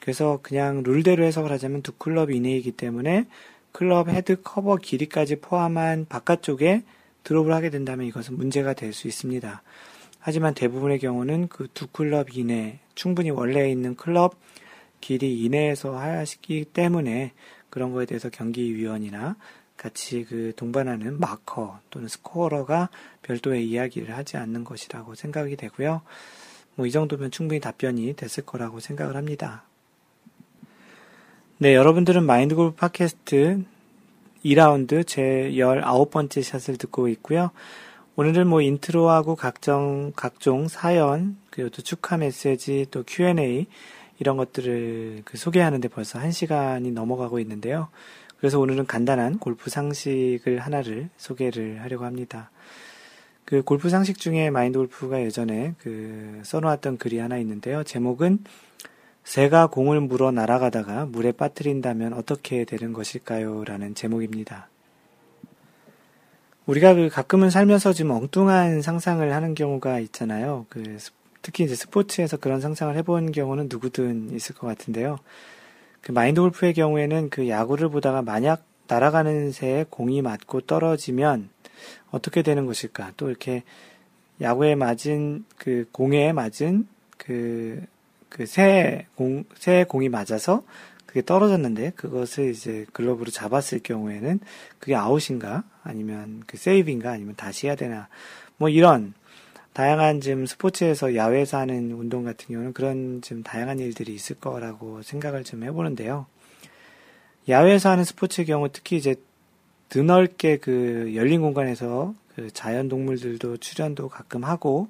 그래서 그냥 룰대로 해석을 하자면 두 클럽 이내이기 때문에 클럽 헤드 커버 길이까지 포함한 바깥쪽에 드롭을 하게 된다면 이것은 문제가 될 수 있습니다. 하지만 대부분의 경우는 그 두 클럽 이내, 충분히 원래 있는 클럽 길이 이내에서 하시기 때문에 그런 거에 대해서 경기위원이나 같이 그 동반하는 마커 또는 스코어러가 별도의 이야기를 하지 않는 것이라고 생각이 되고요. 뭐 이 정도면 충분히 답변이 됐을 거라고 생각을 합니다. 네, 여러분들은 마인드 골프 팟캐스트 2라운드 제 19번째 샷을 듣고 있고요. 오늘은 뭐 intro하고 각종, 각종 사연, 그리고 또 축하 메시지, 또 Q&A, 이런 것들을 그 소개하는데 벌써 한 시간이 넘어가고 있는데요. 그래서 오늘은 간단한 골프 상식을 하나를 소개를 하려고 합니다. 그 골프 상식 중에 마인드 골프가 예전에 그 써놓았던 글이 하나 있는데요. 제목은 새가 공을 물어 날아가다가 물에 빠뜨린다면 어떻게 되는 것일까요? 라는 제목입니다. 우리가 그 가끔은 살면서 좀 엉뚱한 상상을 하는 경우가 있잖아요. 그 특히 이제 스포츠에서 그런 상상을 해본 경우는 누구든 있을 것 같은데요. 그 마인드 골프의 경우에는 그 야구를 보다가 만약 날아가는 새에 공이 맞고 떨어지면 어떻게 되는 것일까? 또 이렇게 야구에 맞은 그 공에 맞은 그 그새 공, 새 공이 맞아서 그게 떨어졌는데 그것을 이제 글러브로 잡았을 경우에는 그게 아웃인가? 아니면 그 세이브인가? 아니면 다시 해야 되나? 뭐 이런 다양한 좀 스포츠에서 야외에서 하는 운동 같은 경우는 그런 좀 다양한 일들이 있을 거라고 생각을 좀 해보는데요. 야외에서 하는 스포츠의 경우 특히 이제 드넓게 그 열린 공간에서 그 자연 동물들도 출연도 가끔 하고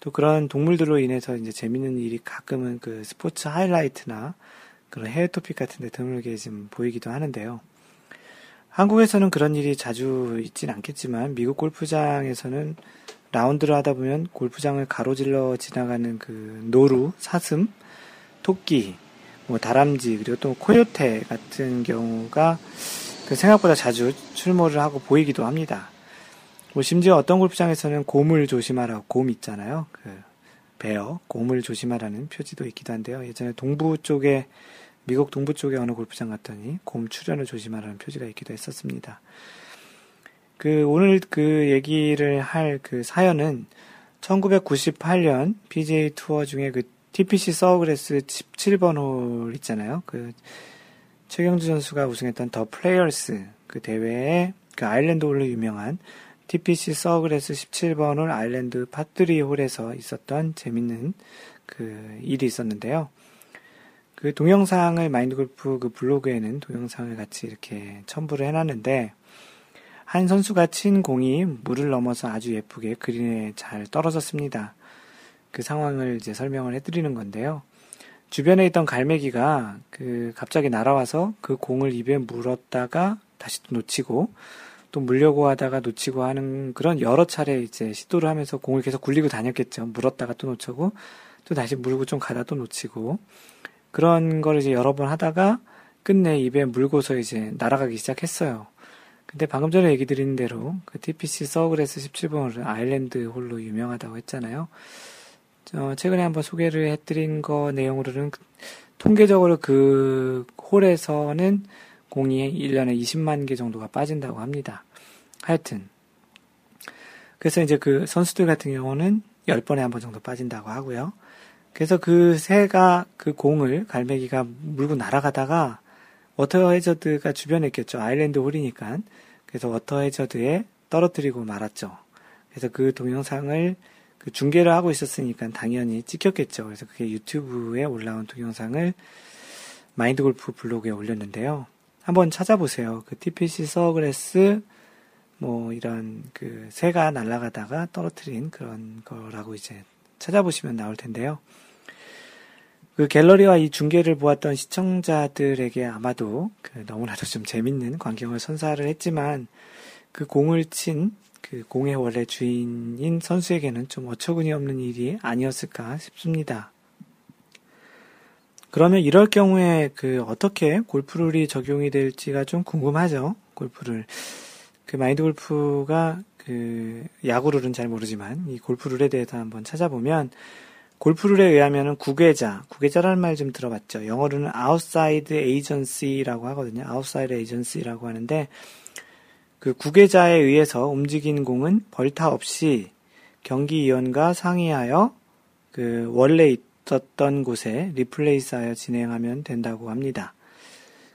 또 그런 동물들로 인해서 이제 재밌는 일이 가끔은 그 스포츠 하이라이트나 그런 해외 토픽 같은 데 드물게 좀 보이기도 하는데요. 한국에서는 그런 일이 자주 있진 않겠지만 미국 골프장에서는 라운드를 하다 보면 골프장을 가로질러 지나가는 그 노루, 사슴, 토끼, 뭐 다람쥐 그리고 또 코요테 같은 경우가 그 생각보다 자주 출몰을 하고 보이기도 합니다. 뭐 심지어 어떤 골프장에서는 곰을 조심하라고 곰 있잖아요. 그 bear 곰을 조심하라는 표지도 있기도 한데요. 예전에 동부 쪽에 미국 동부 쪽에 어느 골프장 갔더니 곰 출현을 조심하라는 표지가 있기도 했었습니다. 그 오늘 그 얘기를 할 그 사연은 1998년 PGA 투어 중에 그 TPC Sawgrass 17번 홀 있잖아요. 그 최경주 선수가 우승했던 The Players 그 대회에 그 island 홀로 유명한 TPC Sawgrass 17번 홀 island 파3 홀에서 있었던 재밌는 그 일이 있었는데요. 그 동영상을 마인드골프 그 블로그에는 동영상을 같이 이렇게 첨부를 해놨는데 한 선수가 친 공이 물을 넘어서 아주 예쁘게 그린에 잘 떨어졌습니다. 그 상황을 이제 설명을 해드리는 건데요. 주변에 있던 갈매기가 그 갑자기 날아와서 그 공을 입에 물었다가 다시 또 놓치고 또 물려고 하다가 놓치고 하는 그런 여러 차례 이제 시도를 하면서 공을 계속 굴리고 다녔겠죠. 물었다가 또 놓치고 또 다시 물고 좀 가다 또 놓치고 그런 걸 이제 여러 번 하다가 끝내 입에 물고서 이제 날아가기 시작했어요. 근데 방금 전에 얘기 드린 대로 그 TPC Sawgrass 17번은 island 홀로 유명하다고 했잖아요. 어, 최근에 한번 소개를 해드린 거 내용으로는 통계적으로 그 홀에서는 공이 1년에 20만 개 정도가 빠진다고 합니다. 하여튼. 그래서 이제 그 선수들 같은 경우는 10번에 한 번 정도 빠진다고 하고요. 그래서 그 새가 그 공을 갈매기가 물고 날아가다가 water 해저드가 주변에 있겠죠. island 홀이니까. 그래서 water 해저드에 떨어뜨리고 말았죠. 그래서 그 동영상을 그 중계를 하고 있었으니까 당연히 찍혔겠죠. 그래서 그게 유튜브에 올라온 동영상을 마인드 골프 블로그에 올렸는데요. 한번 찾아보세요. 그 TPC Sawgrass 뭐 이런 그 새가 날아가다가 떨어뜨린 그런 거라고 이제 찾아보시면 나올 텐데요. 그 갤러리와 이 중계를 보았던 시청자들에게 아마도 그 너무나도 좀 재밌는 광경을 선사를 했지만 그 공을 친 그 공의 원래 주인인 선수에게는 좀 어처구니 없는 일이 아니었을까 싶습니다. 그러면 이럴 경우에 그 어떻게 골프룰이 적용이 될지가 좀 궁금하죠. 골프를 그 마인드 골프가 그 야구룰은 잘 모르지만 이 골프룰에 대해서 한번 찾아보면 골프룰에 의하면은 구계자, 구계자라는 말 좀 들어봤죠. 영어로는 outside agency라고 하거든요. outside agency라고 하는데 그 구계자에 의해서 움직인 공은 벌타 없이 경기위원과 상의하여 그 원래 있었던 곳에 replace하여 진행하면 된다고 합니다.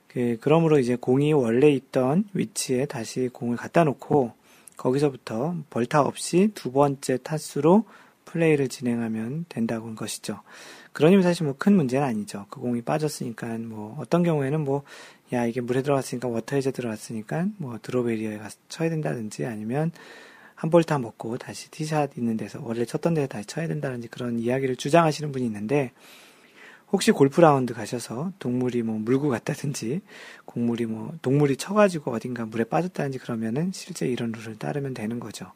그 그러므로 이제 공이 원래 있던 위치에 다시 공을 갖다 놓고 거기서부터 벌타 없이 두 번째 타수로 플레이를 진행하면 된다고 한 것이죠. 그러니 사실 뭐 큰 문제는 아니죠. 그 공이 빠졌으니까 뭐 어떤 경우에는 뭐 야 이게 물에 들어갔으니까 워터 해저드 들어갔으니까 뭐 drop area에 가서 쳐야 된다든지 아니면 한 볼 다 먹고 다시 티샷 있는 데서 원래 쳤던 데서 다시 쳐야 된다든지 그런 이야기를 주장하시는 분이 있는데 혹시 골프 라운드 가셔서 동물이 뭐 물고 갔다든지 곡물이 뭐 동물이 쳐가지고 어딘가 물에 빠졌다든지 그러면은 실제 이런 룰을 따르면 되는 거죠.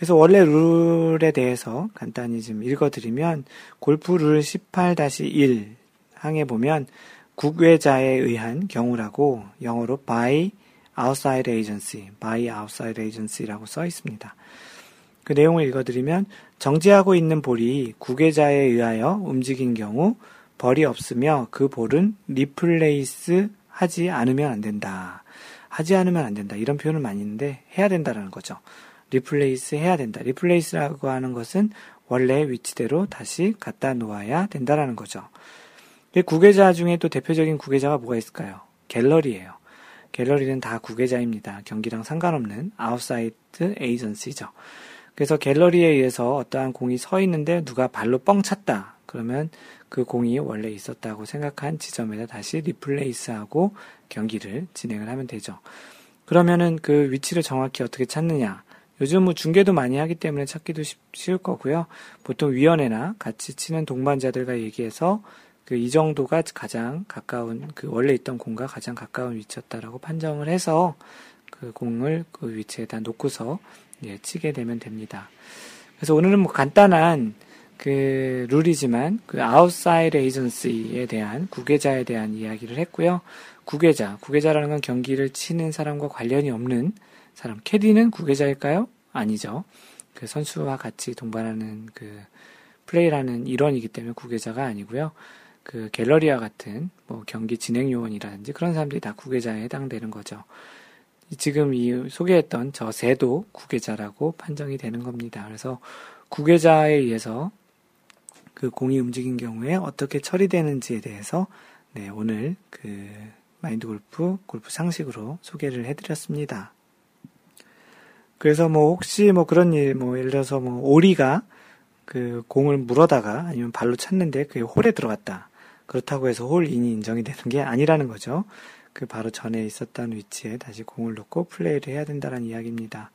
그래서 원래 룰에 대해서 간단히 좀 읽어드리면 골프 룰 18-1 항에 보면 국외자에 의한 경우라고 영어로 by outside agency, by outside agency라고 써 있습니다. 그 내용을 읽어드리면 정지하고 있는 볼이 국외자에 의하여 움직인 경우 벌이 없으며 그 볼은 replace 하지 않으면 안 된다. 하지 않으면 안 된다. 이런 표현을 많이 있는데 해야 된다라는 거죠. replace 해야 된다. replace라고 하는 것은 원래 위치대로 다시 갖다 놓아야 된다라는 거죠. 국외자 중에 또 대표적인 국외자가 뭐가 있을까요? 갤러리예요. 갤러리는 다 국외자입니다. 경기랑 상관없는 아웃사이드 에이전시죠. 그래서 갤러리에 의해서 어떠한 공이 서 있는데 누가 발로 뻥 찼다. 그러면 그 공이 원래 있었다고 생각한 지점에다 다시 replace하고 경기를 진행을 하면 되죠. 그러면은 그 위치를 정확히 어떻게 찾느냐? 요즘 뭐 중계도 많이 하기 때문에 찾기도 쉬울 거고요. 보통 위원회나 같이 치는 동반자들과 얘기해서 그 이 정도가 가장 가까운 그 원래 있던 공과 가장 가까운 위치였다라고 판정을 해서 그 공을 그 위치에다 놓고서 예, 치게 되면 됩니다. 그래서 오늘은 뭐 간단한 그 룰이지만 그 아웃사이드 에이전시에 대한 국외자에 대한 이야기를 했고요. 국외자, 국외자라는 건 경기를 치는 사람과 관련이 없는 사람. 캐디는 구계자일까요? 아니죠. 그 선수와 같이 동반하는 그 플레이라는 일원이기 때문에 구계자가 아니고요. 그 갤러리와 같은 뭐 경기 진행 요원이라든지 그런 사람들이 다 구계자에 해당되는 거죠. 지금 이 소개했던 저 새도 구계자라고 판정이 되는 겁니다. 그래서 구계자에 의해서 그 공이 움직인 경우에 어떻게 처리되는지에 대해서 네, 오늘 그 마인드 골프 골프 상식으로 소개를 해드렸습니다. 그래서 뭐 혹시 뭐 그런 일, 뭐 예를 들어서 뭐 오리가 그 공을 물어다가 아니면 발로 찼는데 그게 홀에 들어갔다. 그렇다고 해서 홀인이 인정이 되는 게 아니라는 거죠. 그 바로 전에 있었던 위치에 다시 공을 놓고 플레이를 해야 된다는 이야기입니다.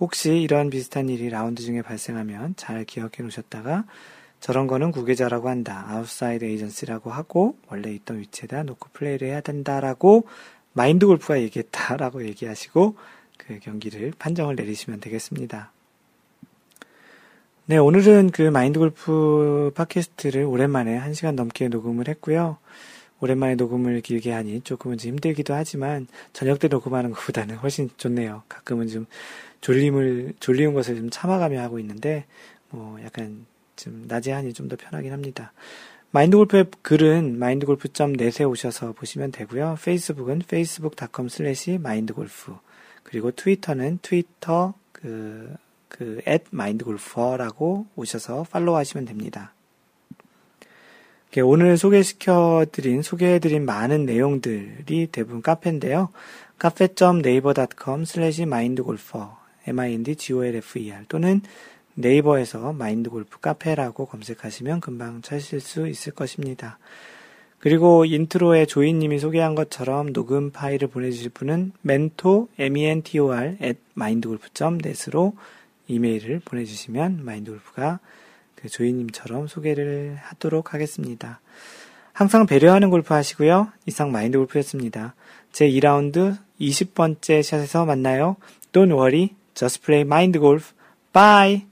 혹시 이런 비슷한 일이 라운드 중에 발생하면 잘 기억해 놓으셨다가 저런 거는 국외자라고 한다. outside agency라고 하고 원래 있던 위치에다 놓고 플레이를 해야 된다라고 마인드 골프가 얘기했다라고 얘기하시고 그 경기를 판정을 내리시면 되겠습니다. 네, 오늘은 그 마인드 골프 팟캐스트를 오랜만에 1시간 넘게 녹음을 했고요. 오랜만에 녹음을 길게 하니 조금은 좀 힘들기도 하지만 저녁 때 녹음하는 것보다는 훨씬 좋네요. 가끔은 좀 졸림을, 졸리운 것을 좀 참아가며 하고 있는데, 뭐 약간 좀 낮에 하니 좀 더 편하긴 합니다. 마인드 골프의 글은 마인드골프.net에 오셔서 보시면 되고요. 페이스북은 facebook.com slash 마인드골프 그리고 트위터는 트위터 그, 그, at mindgolfer라고 오셔서 팔로우 하시면 됩니다. 오늘 소개시켜드린, 소개해드린 많은 내용들이 대부분 카페인데요. 카페.naver.com slash mindgolfer, m-i-n-d-g-o-l-f-e-r 또는 네이버에서 마인드골프 카페라고 검색하시면 금방 찾으실 수 있을 것입니다. 그리고 인트로에 조이님이 소개한 것처럼 녹음 파일을 보내주실 분은 mentor, m-e-n-t-o-r, at mindgolf.net으로 이메일을 보내주시면 마인드골프가 그 조이님처럼 소개를 하도록 하겠습니다. 항상 배려하는 골프 하시고요. 이상 마인드골프였습니다. 제 2라운드 20번째 샷에서 만나요. Don't worry, just play mind golf. Bye!